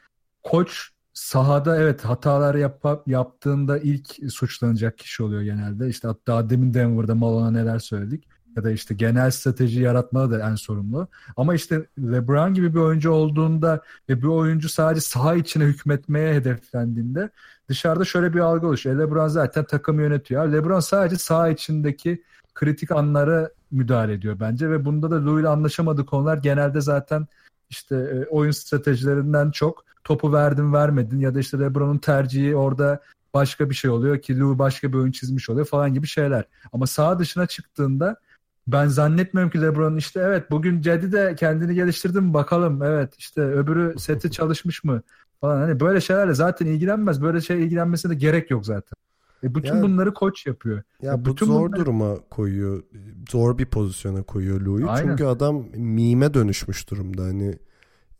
Speaker 3: koç sahada evet hatalar yap yaptığında ilk suçlanacak kişi oluyor genelde. İşte hatta demin Denver'da Malone'a neler söyledik. Ya da işte genel strateji yaratmada da en sorumlu. Ama işte LeBron gibi bir oyuncu olduğunda ve bir oyuncu sadece saha içine hükmetmeye hedeflendiğinde dışarıda şöyle bir algı oluşuyor. LeBron zaten takımı yönetiyor. LeBron sadece saha içindeki kritik anlara müdahale ediyor bence ve bunda da Lou ile anlaşamadığı konular genelde zaten işte e, oyun stratejilerinden çok topu verdin vermedin ya da işte LeBron'un tercihi orada başka bir şey oluyor ki Lou başka bir oyun çizmiş oluyor falan gibi şeyler. Ama saha dışına çıktığında ben zannetmiyorum ki LeBron işte evet bugün Cedi de kendini geliştirdi mi bakalım evet işte öbürü seti çalışmış mı falan hani böyle şeylerle zaten ilgilenmez böyle şey ilgilenmesine de gerek yok zaten. E bütün
Speaker 1: Yani-
Speaker 3: bunları koç yapıyor.
Speaker 1: Ya
Speaker 3: Ya
Speaker 1: bu
Speaker 3: bütün
Speaker 1: zor
Speaker 3: bunlar-
Speaker 1: duruma koyuyor. Zor bir pozisyona koyuyor Lou'yu. Çünkü adam mime dönüşmüş durumda. Hani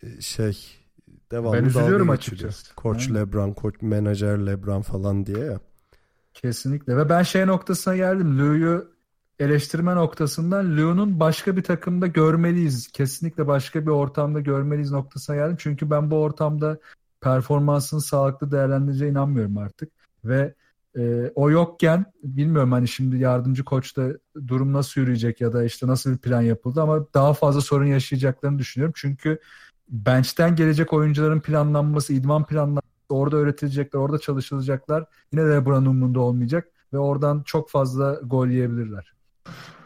Speaker 1: e, şey devamlı
Speaker 3: Ben üzülüyorum açıkçası.
Speaker 1: Koç
Speaker 3: Aynen.
Speaker 1: LeBron, koç menajer LeBron falan diye ya.
Speaker 3: Kesinlikle ve ben şey noktasına geldim. Lou'yu eleştirme noktasından Lou'nun başka bir takımda görmeliyiz. Kesinlikle başka bir ortamda görmeliyiz noktasına geldim. Çünkü ben bu ortamda performansını sağlıklı değerlendireceğine inanmıyorum artık. Ve E, o yokken bilmiyorum hani şimdi yardımcı koçta durum nasıl yürüyecek ya da işte nasıl bir plan yapıldı ama daha fazla sorun yaşayacaklarını düşünüyorum. Çünkü bench'ten gelecek oyuncuların planlanması, idman planlanması, orada öğretilecekler, orada çalışılacaklar yine de buranın umurunda olmayacak ve oradan çok fazla gol yiyebilirler.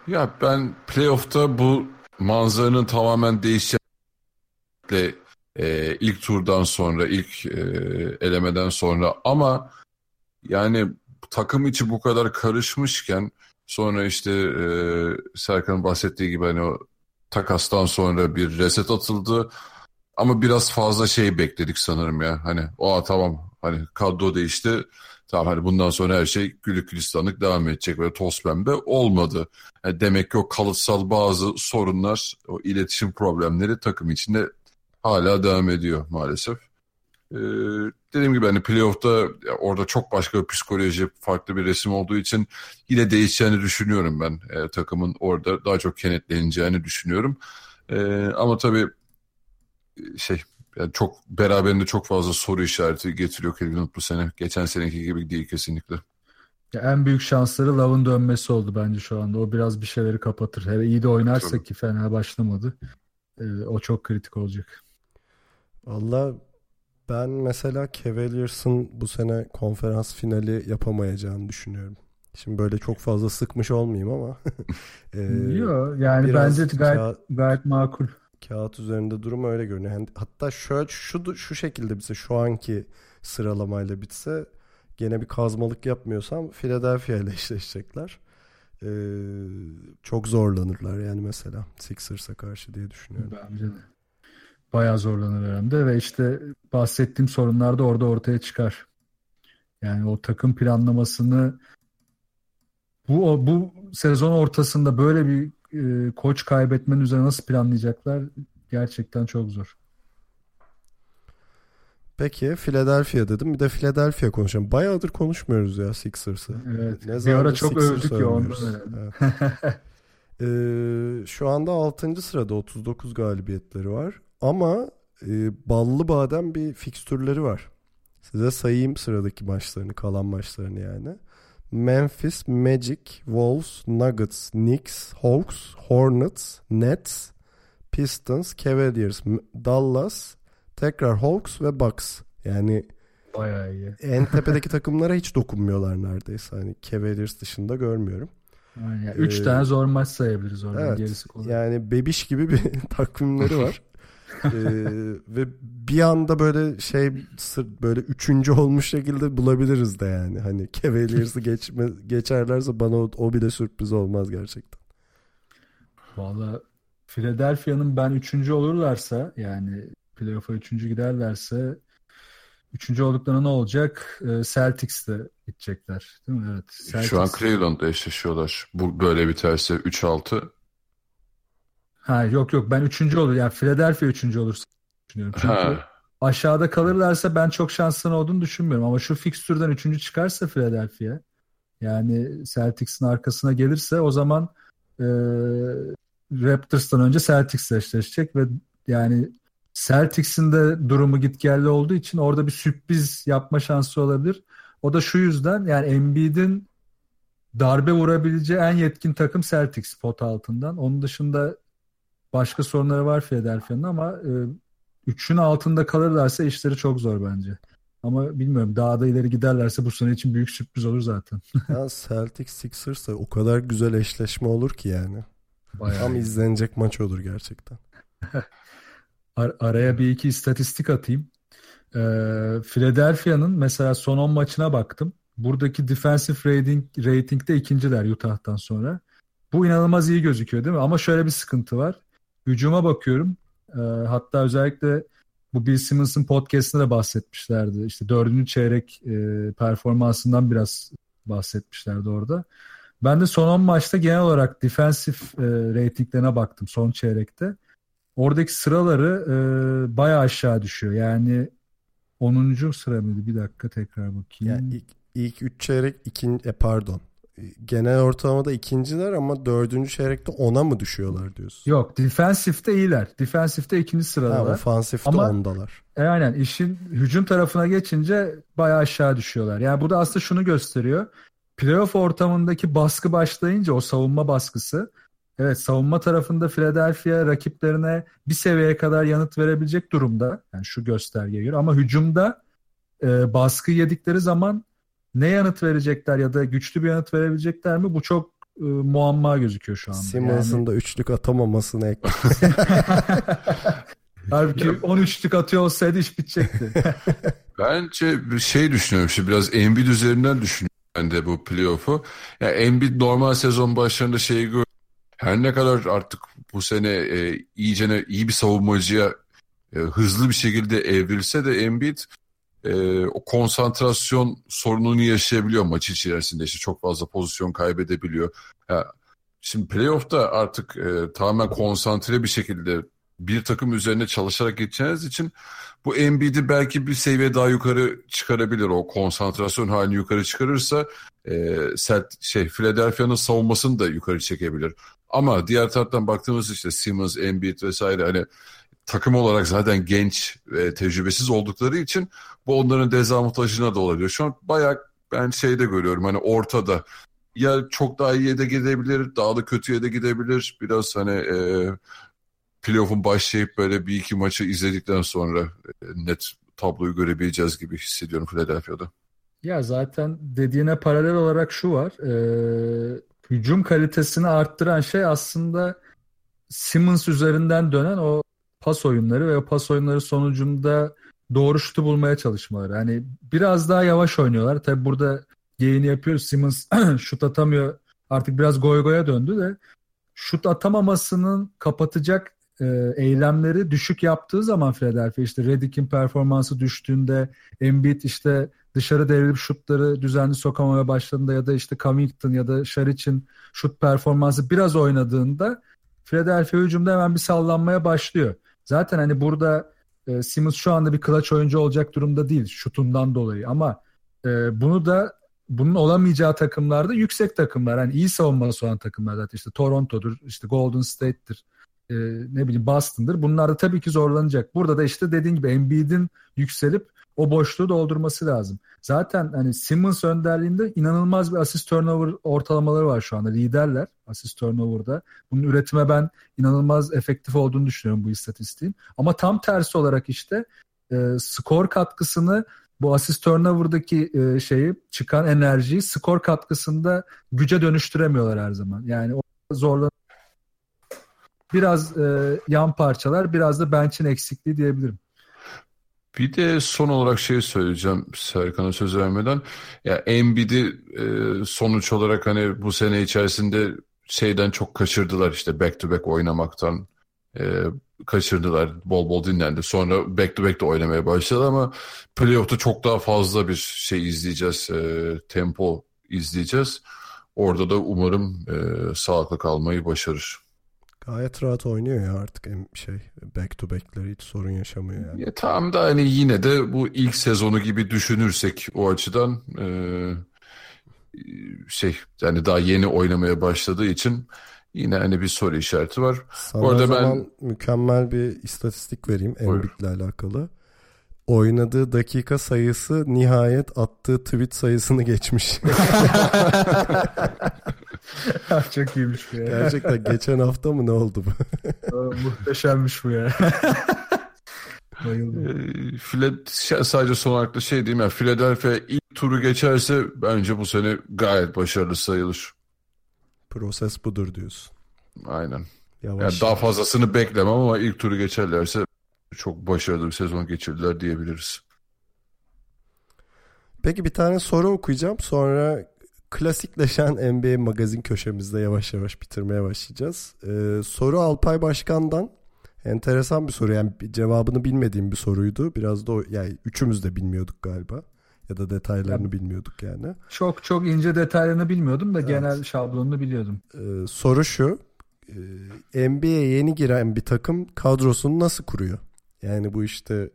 Speaker 2: Ya ben playoff'ta bu manzaranın tamamen değişeceğiyle e, ilk turdan sonra, ilk e, elemeden sonra ama yani takım içi bu kadar karışmışken sonra işte e, Serkan'ın bahsettiği gibi hani o takastan sonra bir reset atıldı. Ama biraz fazla şey bekledik sanırım ya. Hani o tamam hani kadro değişti. Tamam hani bundan sonra her şey gülük gülistanlık devam edecek ve toz pembe olmadı. Yani demek ki o kalıtsal bazı sorunlar, o iletişim problemleri takım içinde hala devam ediyor maalesef. Ee, dediğim gibi hani playoff'ta orada çok başka bir psikoloji, farklı bir resim olduğu için yine değişeceğini düşünüyorum ben. Ee, takımın orada daha çok kenetleneceğini düşünüyorum. Ee, ama tabii şey yani çok beraberinde çok fazla soru işareti getiriyor Cleveland bu sene. Geçen seneki gibi değil kesinlikle.
Speaker 3: Ya en büyük şansları Love'ın dönmesi oldu bence şu anda. O biraz bir şeyleri kapatır. Hele iyi de oynarsa Tabii. ki fena başlamadı. Ee, o çok kritik olacak.
Speaker 1: Valla ben mesela Cavaliers'ın bu sene konferans finali yapamayacağını düşünüyorum. Şimdi böyle çok fazla sıkmış olmayayım ama.
Speaker 3: e, Yok yani bence gayet, gayet makul.
Speaker 1: Kağıt üzerinde durum öyle görünüyor. hatta şöyle şu şu şekilde bitse şu anki sıralamayla bitse gene bir kazmalık yapmıyorsam Philadelphia ile eşleşecekler. Ee, çok zorlanırlar yani mesela Sixers'a karşı diye düşünüyorum.
Speaker 3: Bence de. Bayağı zorlanır hem de ve işte bahsettiğim sorunlar da orada ortaya çıkar. Yani o takım planlamasını bu bu sezon ortasında böyle bir e, koç kaybetmenin üzerine nasıl planlayacaklar gerçekten çok zor.
Speaker 1: Peki Philadelphia dedim. Bir de Philadelphia konuşalım. Bayağıdır konuşmuyoruz ya Sixers'ı.
Speaker 3: Evet. Ne bir ara çok Sixers övdük ya ondan. Evet.
Speaker 1: ee, şu anda 6. sırada 39 galibiyetleri var. Ama e, ballı badem bir fikstürleri var. Size sayayım sıradaki maçlarını, kalan maçlarını yani. Memphis, Magic, Wolves, Nuggets, Knicks, Hawks, Hornets, Nets, Pistons, Cavaliers, Dallas, tekrar Hawks ve Bucks. Yani
Speaker 3: Bayağı iyi.
Speaker 1: En tepedeki takımlara hiç dokunmuyorlar neredeyse. Hani Cavaliers dışında görmüyorum.
Speaker 3: Yani üç ee, tane zor maç sayabiliriz orada.
Speaker 1: Evet, gerisi kolay. Yani bebiş gibi bir takvimleri var ve bir anda böyle şey böyle üçüncü olmuş şekilde bulabiliriz de yani. Hani Cavaliers'ı geçme, geçerlerse bana o, o bile sürpriz olmaz gerçekten.
Speaker 3: Valla Philadelphia'nın ben üçüncü olurlarsa yani playoff'a üçüncü giderlerse üçüncü olduklarında ne olacak? Ee, Celtics'te gidecekler. Değil mi? Evet. Celtics.
Speaker 2: Şu an Cleveland'da eşleşiyorlar. Bu böyle biterse 3-6
Speaker 3: Ha yok yok ben üçüncü olur. Yani Philadelphia üçüncü olur düşünüyorum. Çünkü ha. aşağıda kalırlarsa ben çok şanslı olduğunu düşünmüyorum. Ama şu fikstürden üçüncü çıkarsa Philadelphia yani Celtics'in arkasına gelirse o zaman e, Raptors'tan önce Celtics eşleşecek ve yani Celtics'in de durumu gitgelli olduğu için orada bir sürpriz yapma şansı olabilir. O da şu yüzden yani Embiid'in darbe vurabileceği en yetkin takım Celtics pot altından. Onun dışında başka sorunları var Philadelphia'nın ama e, üçün altında kalırlarsa işleri çok zor bence. Ama bilmiyorum daha da ileri giderlerse bu sene için büyük sürpriz olur zaten.
Speaker 1: ya Celtics Sixers o kadar güzel eşleşme olur ki yani. Bayağı Tam izlenecek maç olur gerçekten.
Speaker 3: Ar- araya bir iki istatistik atayım. Ee, Philadelphia'nın mesela son 10 maçına baktım. Buradaki defensive rating, rating'de ikinciler Utah'tan sonra. Bu inanılmaz iyi gözüküyor değil mi? Ama şöyle bir sıkıntı var. Hücuma bakıyorum. E, hatta özellikle bu Bill Simmons'ın podcastında da bahsetmişlerdi. İşte dördüncü çeyrek e, performansından biraz bahsetmişlerdi orada. Ben de son 10 maçta genel olarak defensif e, reytinglerine baktım son çeyrekte. Oradaki sıraları e, bayağı aşağı düşüyor. Yani 10. sıra mıydı? Bir dakika tekrar bakayım.
Speaker 1: Yani ilk, ilk 3 çeyrek ikinci, e, pardon. Genel ortalamada ikinciler ama dördüncü çeyrekte ona mı düşüyorlar diyorsun?
Speaker 3: Yok defensifte iyiler. Defensifte ikinci
Speaker 1: Ha,
Speaker 3: sıradalar.
Speaker 1: ofansifte
Speaker 3: Ama-
Speaker 1: ondalar.
Speaker 3: E, aynen işin hücum tarafına geçince bayağı aşağı düşüyorlar. Yani bu da aslında şunu gösteriyor. Playoff ortamındaki baskı başlayınca o savunma baskısı evet savunma tarafında Philadelphia rakiplerine bir seviyeye kadar yanıt verebilecek durumda. Yani şu göstergeye göre ama hücumda e, baskı yedikleri zaman ne yanıt verecekler ya da güçlü bir yanıt verebilecekler mi? Bu çok e, muamma gözüküyor şu anda.
Speaker 1: Simmons'ın
Speaker 3: Yani-
Speaker 1: da üçlük atamamasını ekle.
Speaker 3: Halbuki 13'lük atıyor olsaydı iş bitecekti.
Speaker 2: Bence bir şey düşünüyorum işte biraz Embiid üzerinden düşünüyorum ben de bu playoff'u. Yani Embiid normal sezon başlarında şeyi gör. Her ne kadar artık bu sene e, iyicene iyi bir savunmacıya e, hızlı bir şekilde evrilse de Embiid e, o konsantrasyon sorununu yaşayabiliyor maç içerisinde. işte çok fazla pozisyon kaybedebiliyor. Ya, şimdi playoff'ta artık e, tamamen konsantre bir şekilde bir takım üzerine çalışarak geçeceğiniz için bu Embiid'i belki bir seviye daha yukarı çıkarabilir. O konsantrasyon halini yukarı çıkarırsa e, sert şey Philadelphia'nın savunmasını da yukarı çekebilir. Ama diğer taraftan baktığımız işte Simmons, Embiid vesaire hani takım olarak zaten genç ve tecrübesiz oldukları için bu onların dezavantajına da olabilir. Şu an bayağı ben şeyde görüyorum hani ortada ya çok daha iyiye de gidebilir, daha da kötüye de gidebilir. Biraz hani e, playoff'un başlayıp böyle bir iki maçı izledikten sonra e, net tabloyu görebileceğiz gibi hissediyorum Philadelphia'da.
Speaker 3: Ya zaten dediğine paralel olarak şu var. Ee, hücum kalitesini arttıran şey aslında Simmons üzerinden dönen o pas oyunları ve pas oyunları sonucunda doğru şutu bulmaya çalışmaları. Hani biraz daha yavaş oynuyorlar. Tabi burada yayını yapıyoruz. Simmons şut atamıyor. Artık biraz goy goya döndü de şut atamamasının kapatacak e, eylemleri düşük yaptığı zaman Philadelphia işte Redick'in performansı düştüğünde Embiid işte dışarı devrilip şutları düzenli sokamaya başladığında ya da işte Covington ya da Şaric'in şut performansı biraz oynadığında Philadelphia hücumda hemen bir sallanmaya başlıyor. Zaten hani burada e, Simmons şu anda bir clutch oyuncu olacak durumda değil şutundan dolayı ama e, bunu da bunun olamayacağı takımlarda yüksek takımlar hani iyi savunması olan takımlar zaten işte Toronto'dur işte Golden State'tir e, ne bileyim Boston'dır. Bunlar da tabii ki zorlanacak. Burada da işte dediğin gibi Embiid'in yükselip o boşluğu doldurması lazım. Zaten hani Simmons önderliğinde inanılmaz bir asist turnover ortalamaları var şu anda. Liderler asist turnover'da. Bunun üretime ben inanılmaz efektif olduğunu düşünüyorum bu istatistiğin. Ama tam tersi olarak işte e, skor katkısını bu asist turnover'daki e, şeyi çıkan enerjiyi skor katkısında güce dönüştüremiyorlar her zaman. Yani o zorlan biraz e, yan parçalar biraz da bench'in eksikliği diyebilirim.
Speaker 2: Bir de son olarak şey söyleyeceğim Serkan'a söz vermeden. Ya Embiid'i e, sonuç olarak hani bu sene içerisinde şeyden çok kaçırdılar işte back to back oynamaktan e, kaçırdılar. Bol bol dinlendi. Sonra back to back de oynamaya başladı ama playoff'ta çok daha fazla bir şey izleyeceğiz. E, tempo izleyeceğiz. Orada da umarım e, sağlıklı kalmayı başarır.
Speaker 1: Gayet rahat oynuyor ya artık şey back to back'leri hiç sorun yaşamıyor yani.
Speaker 2: Ya tamam da hani yine de bu ilk sezonu gibi düşünürsek o açıdan e, şey yani daha yeni oynamaya başladığı için yine hani bir soru işareti var.
Speaker 1: Sana
Speaker 2: Bu arada ben-
Speaker 1: mükemmel bir istatistik vereyim. Embiid'le alakalı. Oynadığı dakika sayısı nihayet attığı tweet sayısını geçmiş.
Speaker 3: Çok iyiymiş bu ya.
Speaker 1: Gerçekten geçen hafta mı ne oldu bu?
Speaker 3: Aa, Muhteşemmiş bu ya. Bayıldım.
Speaker 2: E, File- şey- sadece son olarak da şey diyeyim ya Philadelphia ilk turu geçerse bence bu sene gayet başarılı sayılır.
Speaker 1: Proses budur diyorsun.
Speaker 2: Aynen.
Speaker 1: Yavaş.
Speaker 2: Yani daha fazlasını beklemem ama ilk turu geçerlerse çok başarılı bir sezon geçirdiler diyebiliriz.
Speaker 1: Peki bir tane soru okuyacağım. Sonra klasikleşen NBA magazin köşemizde yavaş yavaş bitirmeye başlayacağız. Ee, soru Alpay Başkan'dan. Enteresan bir soru. Yani cevabını bilmediğim bir soruydu. Biraz da o, yani üçümüz de bilmiyorduk galiba. Ya da detaylarını bilmiyorduk yani.
Speaker 3: Çok çok ince detaylarını bilmiyordum da genel şablonunu biliyordum.
Speaker 1: Ee, soru şu. Ee, NBA'ye yeni giren bir takım kadrosunu nasıl kuruyor? Yani bu işte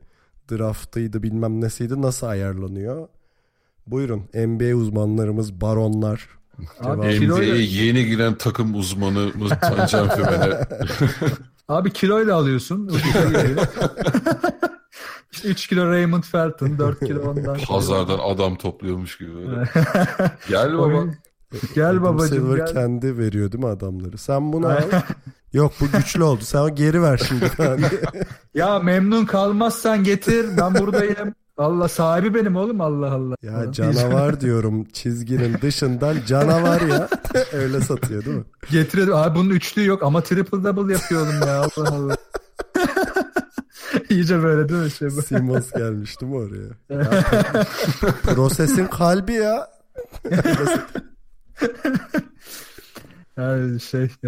Speaker 1: draftıydı bilmem nesiydi nasıl ayarlanıyor? Buyurun NBA uzmanlarımız, baronlar
Speaker 3: Abi,
Speaker 2: NBA'ye yeni giren takım uzmanımız Tancan Fümen'e.
Speaker 3: abi kiloyla alıyorsun. geliyor. işte 3 kilo Raymond Felton, 4 kilo ondan.
Speaker 2: Pazardan adam topluyormuş gibi. Böyle. Gel baba.
Speaker 3: Oyun- Gel babacığım
Speaker 1: Silver
Speaker 3: gel.
Speaker 1: kendi veriyor değil mi adamları? Sen bunu al. Yok bu güçlü oldu. Sen geri ver şimdi.
Speaker 3: Ya memnun kalmazsan getir ben buradayım. Allah sahibi benim oğlum Allah Allah.
Speaker 1: ya canavar diyorum çizginin dışından canavar ya. Öyle satıyor değil mi?
Speaker 3: Getiriyor. Abi bunun üçlüğü yok ama triple double yapıyordum ya Allah Allah. İyice böyle değil mi şey bu?
Speaker 1: Simmons gelmiş değil mi oraya? Ya, prosesin kalbi ya.
Speaker 3: Yani şey e,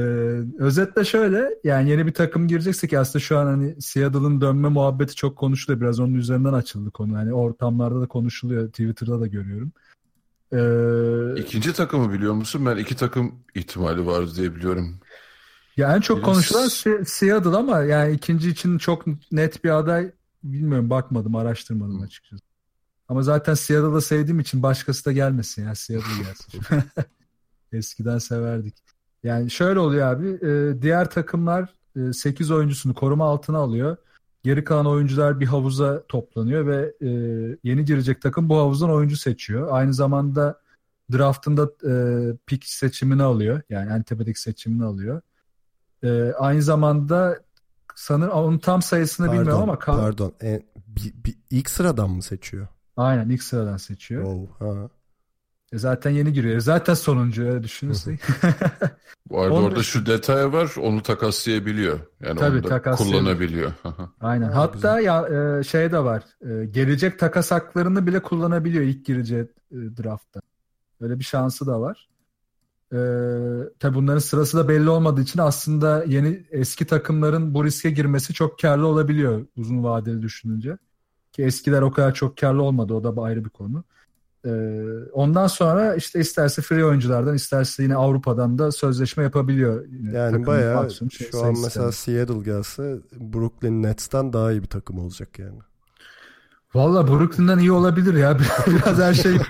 Speaker 3: özetle şöyle yani yeni bir takım girecekse ki aslında şu an hani Seattle'ın dönme muhabbeti çok konuşuluyor. Biraz onun üzerinden açıldı konu. Hani ortamlarda da konuşuluyor. Twitter'da da görüyorum. Ee,
Speaker 2: İkinci takımı biliyor musun? Ben iki takım ihtimali var diye biliyorum.
Speaker 3: ya en çok
Speaker 2: Yes.
Speaker 3: konuşulan Se- Seattle ama yani ikinci için çok net bir aday bilmiyorum bakmadım araştırmadım açıkçası. Ama zaten Seattle'ı sevdiğim için başkası da gelmesin ya Seattle gelsin. Eskiden severdik. Yani şöyle oluyor abi e, diğer takımlar 8 oyuncusunu koruma altına alıyor. Geri kalan oyuncular bir havuza toplanıyor ve e, yeni girecek takım bu havuzdan oyuncu seçiyor. Aynı zamanda draftında e, pick seçimini alıyor. Yani en tepedeki seçimini alıyor. E, aynı zamanda sanırım onun tam sayısını bilmiyorum
Speaker 1: Pardon,
Speaker 3: ama kal-
Speaker 1: pardon. E, bir, bir- ilk sıradan mı seçiyor?
Speaker 3: aynen ilk sıradan seçiyor.
Speaker 1: Oh, ha.
Speaker 3: E, zaten yeni giriyor. Zaten sonuncu öyle düşünürsek.
Speaker 2: Bu arada
Speaker 3: Onun-
Speaker 2: orada şu detay var. Onu takaslayabiliyor. Yani
Speaker 3: Tabii,
Speaker 2: onu da
Speaker 3: takaslayabiliyor.
Speaker 2: kullanabiliyor.
Speaker 3: Aynen.
Speaker 1: Ha,
Speaker 3: Hatta ya e, şey de var. E, gelecek takas haklarını bile kullanabiliyor ilk gireceği e, draftta. Öyle bir şansı da var. E, tabii bunların sırası da belli olmadığı için aslında yeni eski takımların bu riske girmesi çok karlı olabiliyor uzun vadeli düşününce. Ki eskiler o kadar çok karlı olmadı. O da ayrı bir konu. E, ondan sonra işte isterse free oyunculardan isterse yine Avrupa'dan da sözleşme yapabiliyor. Yine
Speaker 1: Yani bayağı
Speaker 3: maksimum şey-
Speaker 1: şu an mesela
Speaker 3: yani.
Speaker 1: Seattle gelse Brooklyn Nets'ten daha iyi bir takım olacak yani.
Speaker 3: Valla Brooklyn'den iyi olabilir ya. Biraz her şey.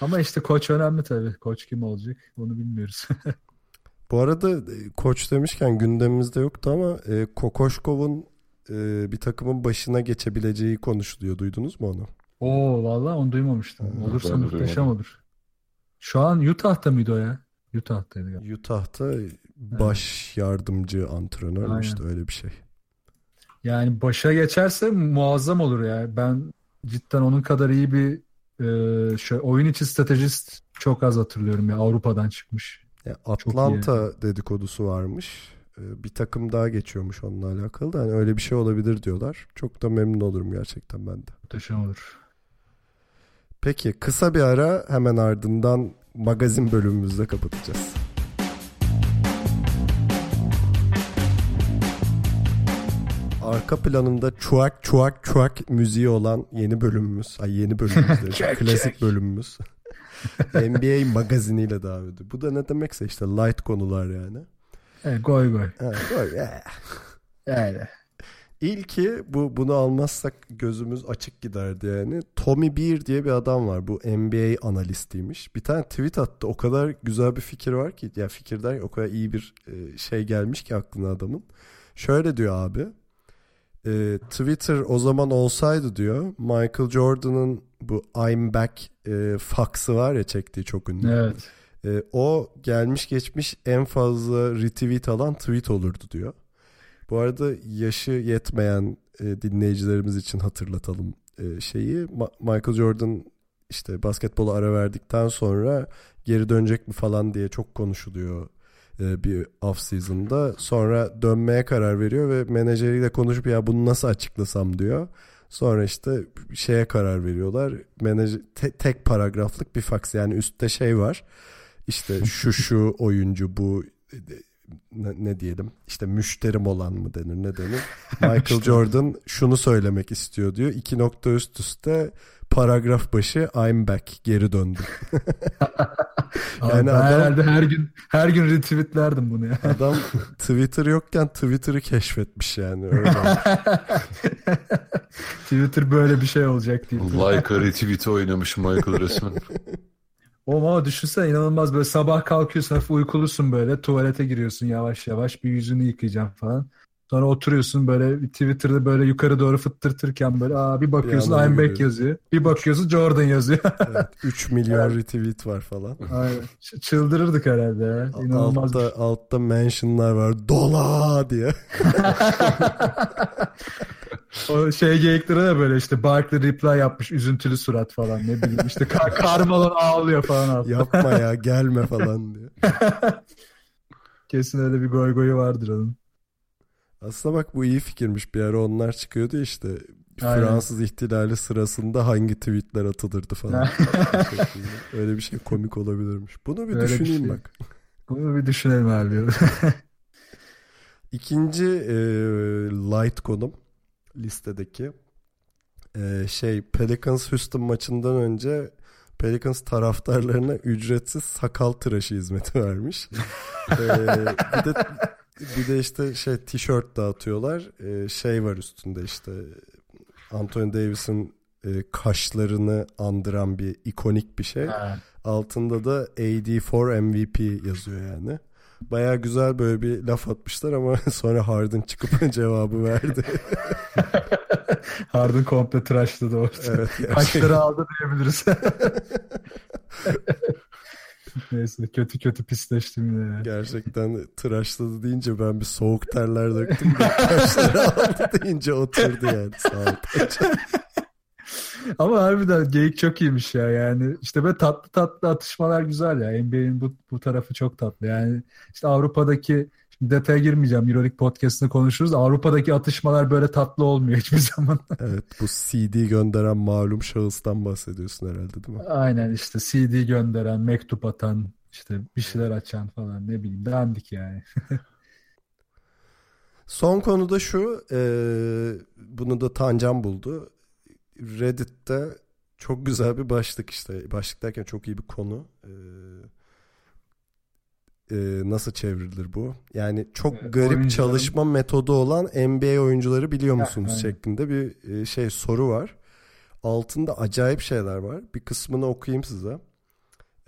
Speaker 3: Ama işte koç önemli tabii. Koç kim olacak onu bilmiyoruz.
Speaker 1: Bu arada e, koç demişken gündemimizde yoktu ama e, Kokoşkov'un e, bir takımın başına geçebileceği konuşuluyor. Duydunuz mu onu?
Speaker 3: Oo valla onu duymamıştım. Olursa
Speaker 2: ben
Speaker 3: muhteşem
Speaker 2: duymadım.
Speaker 3: olur. Şu an Utah'ta mıydı o ya? Utah'taydı galiba.
Speaker 1: Utah'ta baş yardımcı antrenör mü
Speaker 3: Aynen.
Speaker 1: işte öyle bir şey.
Speaker 3: Yani başa geçerse muazzam olur ya. Ben cidden onun kadar iyi bir e, şöyle, oyun içi stratejist çok az hatırlıyorum ya. Avrupa'dan çıkmış.
Speaker 1: Ya. Atlanta dedikodusu varmış. E, bir takım daha geçiyormuş onunla alakalı da hani öyle bir şey olabilir diyorlar. Çok da memnun olurum gerçekten ben de.
Speaker 3: Muhteşem olur.
Speaker 1: Peki kısa bir ara hemen ardından magazin bölümümüzde kapatacağız. Arka planında çuak çuak çuak müziği olan yeni bölümümüz. Ay yeni bölümümüz Klasik bölümümüz. NBA magaziniyle devam ediyor. Bu da ne demekse işte light konular yani.
Speaker 3: Evet, goy goy.
Speaker 1: Ha, böyle, eh.
Speaker 3: Yani.
Speaker 1: İlki bu bunu almazsak gözümüz açık giderdi yani. Tommy Beer diye bir adam var. Bu NBA analistiymiş. Bir tane tweet attı. O kadar güzel bir fikir var ki ya fikirden o kadar iyi bir e, şey gelmiş ki aklına adamın. Şöyle diyor abi. e, Twitter o zaman olsaydı diyor. Michael Jordan'ın bu I'm back e, faxı var ya çektiği çok ünlü.
Speaker 3: Evet.
Speaker 1: E, o gelmiş geçmiş en fazla retweet alan tweet olurdu diyor. Bu arada yaşı yetmeyen e, dinleyicilerimiz için hatırlatalım e, şeyi. Ma- Michael Jordan işte basketbola ara verdikten sonra geri dönecek mi falan diye çok konuşuluyor e, bir off season'da. Sonra dönmeye karar veriyor ve menajeriyle konuşup ya bunu nasıl açıklasam diyor. Sonra işte şeye karar veriyorlar. Menajer te- tek paragraflık bir fax yani üstte şey var. İşte şu şu oyuncu bu e, ne, ne diyelim işte müşterim olan mı denir ne denir Michael Jordan şunu söylemek istiyor diyor iki nokta üst üste paragraf başı I'm back geri döndüm Yani
Speaker 3: ben
Speaker 1: adam-
Speaker 3: herhalde her gün her gün retweetlerdim bunu ya.
Speaker 1: adam Twitter yokken Twitter'ı keşfetmiş yani öyle.
Speaker 3: Twitter böyle bir şey olacak diye.
Speaker 2: Like retweet'i oynamış Michael resmen.
Speaker 3: O O ama düşünsene inanılmaz böyle sabah kalkıyorsun hafif uykulusun böyle tuvalete giriyorsun yavaş yavaş bir yüzünü yıkayacaksın falan. Sonra oturuyorsun böyle Twitter'da böyle yukarı doğru fıttırtırken böyle aa bir bakıyorsun
Speaker 1: anda
Speaker 3: I'm back yazıyor. Bir bakıyorsun Jordan yazıyor.
Speaker 1: Evet, 3 milyon retweet var falan.
Speaker 3: Aynen. Çıldırırdık herhalde ya. İnanılmaz
Speaker 1: altta, altta mentionlar var. Dola diye.
Speaker 3: O şey geyikleri de böyle işte Barkley reply yapmış üzüntülü surat falan ne bileyim işte Kar Carmelo ağlıyor falan altta.
Speaker 1: Yapma ya gelme falan diye.
Speaker 3: Kesin öyle bir goy goyu vardır onun.
Speaker 1: Aslında bak bu iyi fikirmiş. Bir ara onlar çıkıyordu işte.
Speaker 3: Aynen.
Speaker 1: Fransız ihtilali sırasında hangi tweetler atılırdı falan. Öyle bir şey komik olabilirmiş. Bunu bir
Speaker 3: Öyle bir
Speaker 1: düşüneyim
Speaker 3: şey.
Speaker 1: bak.
Speaker 3: Bunu bir düşünelim abi.
Speaker 1: İkinci e, light konum listedeki e, şey Pelicans Houston maçından önce Pelicans taraftarlarına ücretsiz sakal tıraşı hizmeti vermiş. E, bir de bir de işte şey tişört dağıtıyorlar. E, şey var üstünde işte Anthony Davis'in e, kaşlarını andıran bir ikonik bir şey. Altında da AD4 MVP yazıyor yani. Baya güzel böyle bir laf atmışlar ama sonra Harden çıkıp cevabı verdi.
Speaker 3: Harden komple tıraşladı orada.
Speaker 1: evet gerçekten.
Speaker 3: Kaşları aldı diyebiliriz. Neyse kötü kötü pisleştim yine ya.
Speaker 1: Gerçekten tıraşladı deyince ben bir soğuk terler döktüm. de Kaşları aldı deyince oturdu yani. Sağ ol.
Speaker 3: Ama harbiden geyik çok iyiymiş ya yani işte böyle tatlı tatlı atışmalar güzel ya NBA'in bu, bu tarafı çok tatlı yani işte Avrupa'daki detaya girmeyeceğim Euroleague podcast'ını konuşuruz Avrupa'daki atışmalar böyle tatlı olmuyor hiçbir zaman
Speaker 1: Evet bu CD gönderen malum şahıstan bahsediyorsun herhalde değil mi?
Speaker 3: aynen işte CD gönderen mektup atan işte bir şeyler açan falan ne bileyim dandik yani
Speaker 1: Son konu da şu. e, bunu da Tancan buldu. Reddit'te çok güzel bir başlık işte. Başlık derken çok iyi bir konu. E, e, nasıl çevrilir bu? Yani çok
Speaker 3: Evet,
Speaker 1: garip
Speaker 3: oyuncuların-
Speaker 1: çalışma metodu olan NBA oyuncuları biliyor musunuz
Speaker 3: aynen.
Speaker 1: şeklinde bir e, şey soru var. Altında acayip şeyler var. Bir kısmını okuyayım size.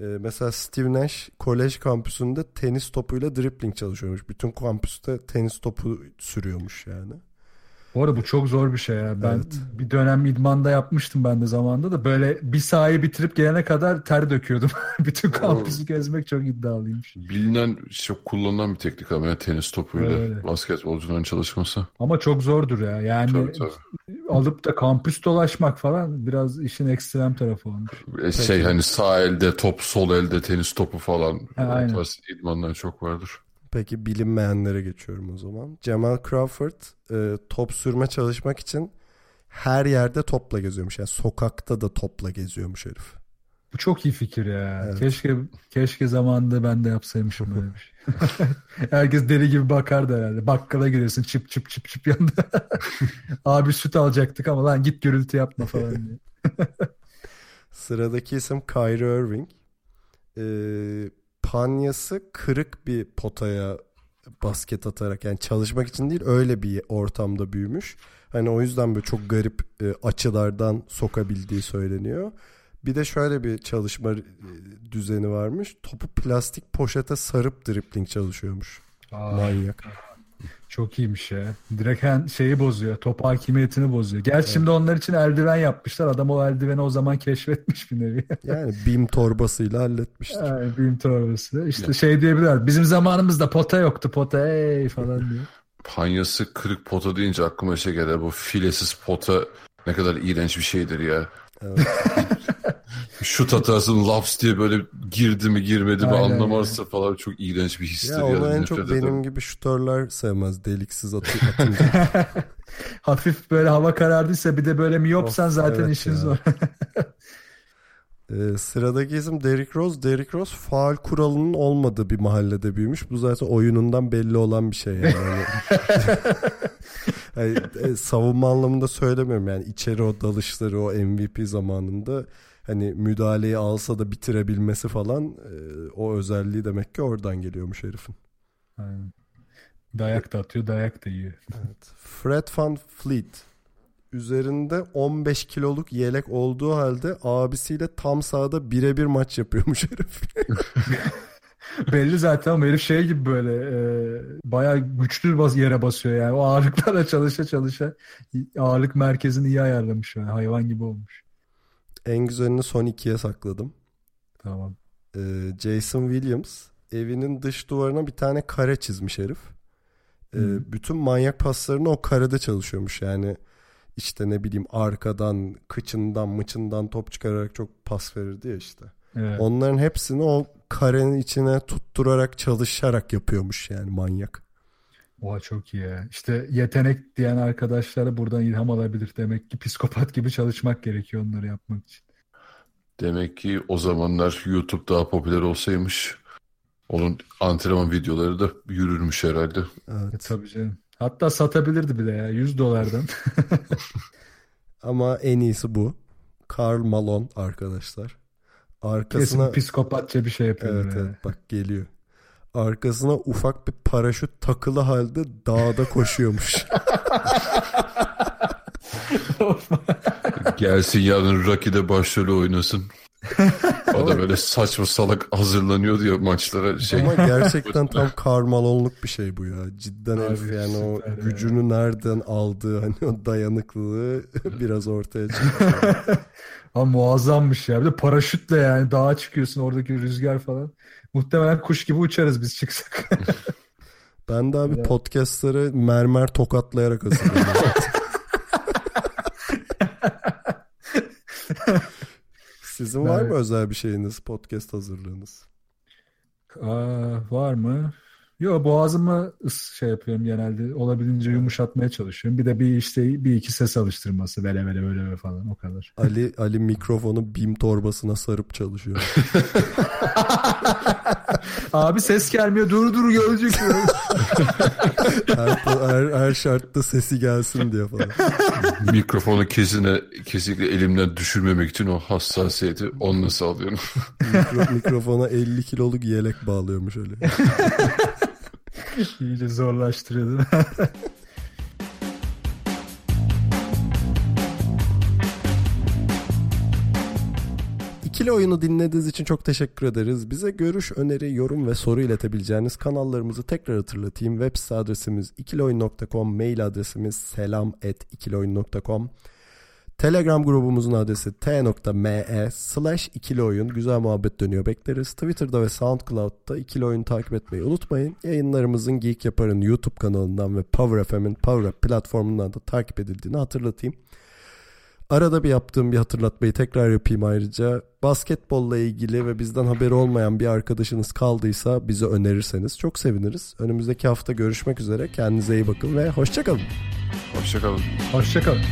Speaker 1: E, mesela Steve Nash kolej kampüsünde tenis topuyla dribbling çalışıyormuş. Bütün kampüste tenis topu sürüyormuş yani.
Speaker 3: Bu arada bu çok zor bir şey ya. Ben
Speaker 1: Evet.
Speaker 3: bir dönem idmanda yapmıştım ben de zamanında da böyle bir sahayı bitirip gelene kadar ter döküyordum. Bütün kampüsü gezmek çok iddialıymış.
Speaker 2: Bilinen, çok kullanılan bir teknik ama ya tenis topuyla
Speaker 3: Öyle.
Speaker 2: basketbolcuların çalışması.
Speaker 3: Ama çok zordur ya. Yani
Speaker 2: Tabii tabii.
Speaker 3: alıp da kampüs dolaşmak falan biraz işin ekstrem tarafı olmuş.
Speaker 2: E, Şey hani sağ elde top, sol elde tenis topu falan.
Speaker 3: Ha, aynen.
Speaker 2: idmanlar çok vardır.
Speaker 1: Peki bilinmeyenlere geçiyorum o zaman. Jamal Crawford e, top sürme çalışmak için her yerde topla geziyormuş. Yani sokakta da topla geziyormuş herif.
Speaker 3: Bu çok iyi fikir ya.
Speaker 1: Evet.
Speaker 3: Keşke keşke zamanında ben de yapsaymışım böyle bir şey. Herkes deli gibi bakardı herhalde. Bakkala giriyorsun çıp çıp çıp çıp yanında. Abi süt alacaktık ama lan git gürültü yapma falan diye.
Speaker 1: Sıradaki isim Kyrie Irving. E, panyası kırık bir potaya basket atarak yani çalışmak için değil öyle bir ortamda büyümüş. Hani o yüzden böyle çok garip e, açılardan sokabildiği söyleniyor. Bir de şöyle bir çalışma e, düzeni varmış. Topu plastik poşete sarıp dribbling çalışıyormuş. Manyak.
Speaker 3: Çok iyiymiş ya. Direkt hen- şeyi bozuyor. Top hakimiyetini bozuyor. Gerçi şimdi onlar için eldiven yapmışlar. Adam o eldiveni o zaman keşfetmiş bir nevi.
Speaker 1: Yani bim torbasıyla halletmiştir.
Speaker 3: Yani bilim torbası. İşte şey diyebilirler. Bizim zamanımızda pota yoktu. Pota ey falan diyor.
Speaker 2: Panyası kırık pota deyince aklıma şey gelir. Bu filesiz pota ne kadar iğrenç bir şeydir ya.
Speaker 1: Evet.
Speaker 2: Şut atarsın laps diye böyle girdi mi girmedi mi
Speaker 3: Aynen,
Speaker 2: anlamazsa falan çok iğrenç bir histir.
Speaker 1: Ya
Speaker 2: yani,
Speaker 1: onu en çok
Speaker 2: ederim.
Speaker 1: benim gibi şutörler sevmez. Deliksiz atı, atınca.
Speaker 3: Hafif böyle hava karardıysa bir de böyle miyopsan
Speaker 1: Of,
Speaker 3: zaten
Speaker 1: evet
Speaker 3: işin
Speaker 1: ya.
Speaker 3: zor.
Speaker 1: Ee, sıradaki isim Derrick Rose. Derrick Rose faal kuralının olmadığı bir mahallede büyümüş. Bu zaten oyunundan belli olan bir şey yani. Hani- Yani, e, savunma anlamında söylemiyorum yani içeri o dalışları o MVP zamanında hani müdahaleyi alsa da bitirebilmesi falan e, o özelliği demek ki oradan geliyormuş herifin.
Speaker 3: Aynen. Dayak da atıyor, dayak da yiyor.
Speaker 1: Fred Van Fleet üzerinde 15 kiloluk yelek olduğu halde abisiyle tam sahada birebir maç yapıyormuş herif.
Speaker 3: Belli zaten ama herif şey gibi böyle e, bayağı güçlü bas yere basıyor yani. O ağırlıklarla çalışa çalışa ağırlık merkezini iyi ayarlamış yani. Hayvan gibi olmuş.
Speaker 1: En güzelini son ikiye sakladım.
Speaker 3: Tamam.
Speaker 1: Ee, Jason Williams evinin dış duvarına bir tane kare çizmiş herif.
Speaker 3: Hı.
Speaker 1: bütün manyak paslarını o karede çalışıyormuş yani. İşte ne bileyim arkadan, kıçından, mıçından top çıkararak çok pas verirdi ya işte.
Speaker 3: Evet.
Speaker 1: Onların hepsini o karenin içine tutturarak çalışarak yapıyormuş yani manyak.
Speaker 3: Oha çok iyi ya. İşte yetenek diyen arkadaşlara buradan ilham alabilir. Demek ki psikopat gibi çalışmak gerekiyor onları yapmak için.
Speaker 2: Demek ki o zamanlar YouTube daha popüler olsaymış onun antrenman videoları da yürürmüş herhalde.
Speaker 3: E,
Speaker 1: Evet.
Speaker 3: tabii canım. Hatta satabilirdi bile ya 100 dolardan.
Speaker 1: Ama en iyisi bu. Karl Malone arkadaşlar. Arkasına
Speaker 3: Kesin psikopatça bir şey yapıyorlar
Speaker 1: evet,
Speaker 3: yani.
Speaker 1: evet bak geliyor. Arkasına ufak bir paraşüt takılı halde dağda koşuyormuş.
Speaker 2: Gelsin yarın Rocky'de başrolü oynasın. O da böyle saçma salak hazırlanıyordu ya maçlara şey.
Speaker 1: Ama gerçekten tam Karl Malone'luk bir şey bu ya. Cidden herif yani o
Speaker 3: süper ya.
Speaker 1: gücünü nereden aldığı hani o dayanıklılığı biraz ortaya çıkıyor.
Speaker 3: Ama muazzammış ya. Bir de paraşütle yani dağa çıkıyorsun oradaki rüzgar falan. Muhtemelen kuş gibi uçarız biz çıksak.
Speaker 1: Ben de abi
Speaker 3: Evet.
Speaker 1: podcastları mermer tokatlayarak hazırlıyorum. Sizin var mı
Speaker 3: Ben-
Speaker 1: özel bir şeyiniz, podcast hazırlığınız?
Speaker 3: Aa, var mı? Yo boğazımı ıs şey yapıyorum genelde. Olabildiğince yumuşatmaya çalışıyorum. Bir de bir işte bir iki ses alıştırması. Vele vele böyle böyle falan o kadar.
Speaker 1: Ali Ali mikrofonu bim torbasına sarıp çalışıyor.
Speaker 3: Abi ses gelmiyor. Dur dur gelecek.
Speaker 1: Her, her, her şartta sesi gelsin diye falan.
Speaker 2: Mikrofonu kesine, kesinlikle elimden düşürmemek için o hassasiyeti onunla sağlıyorum.
Speaker 1: Mikro, mikrofona 50 kiloluk yelek bağlıyormuş öyle.
Speaker 3: İyice zorlaştırıyor
Speaker 1: İkili oyunu dinlediğiniz için çok teşekkür ederiz. Bize görüş, öneri, yorum ve soru iletebileceğiniz kanallarımızı tekrar hatırlatayım. Web site adresimiz ikilioyun.com, mail adresimiz selam@ikilioyun.com. Telegram grubumuzun adresi t.me slash ikili. Güzel muhabbet dönüyor bekleriz. Twitter'da ve Soundcloud'da ikili oyun takip etmeyi unutmayın. Yayınlarımızın Geek Yapar'ın YouTube kanalından ve Power FM'in Power Up platformundan da takip edildiğini hatırlatayım. Arada bir yaptığım bir hatırlatmayı tekrar yapayım ayrıca. Basketbolla ilgili ve bizden haberi olmayan bir arkadaşınız kaldıysa bize önerirseniz çok seviniriz. Önümüzdeki hafta görüşmek üzere. Kendinize iyi bakın ve hoşçakalın.
Speaker 2: Hoşçakalın.
Speaker 3: Hoşçakalın.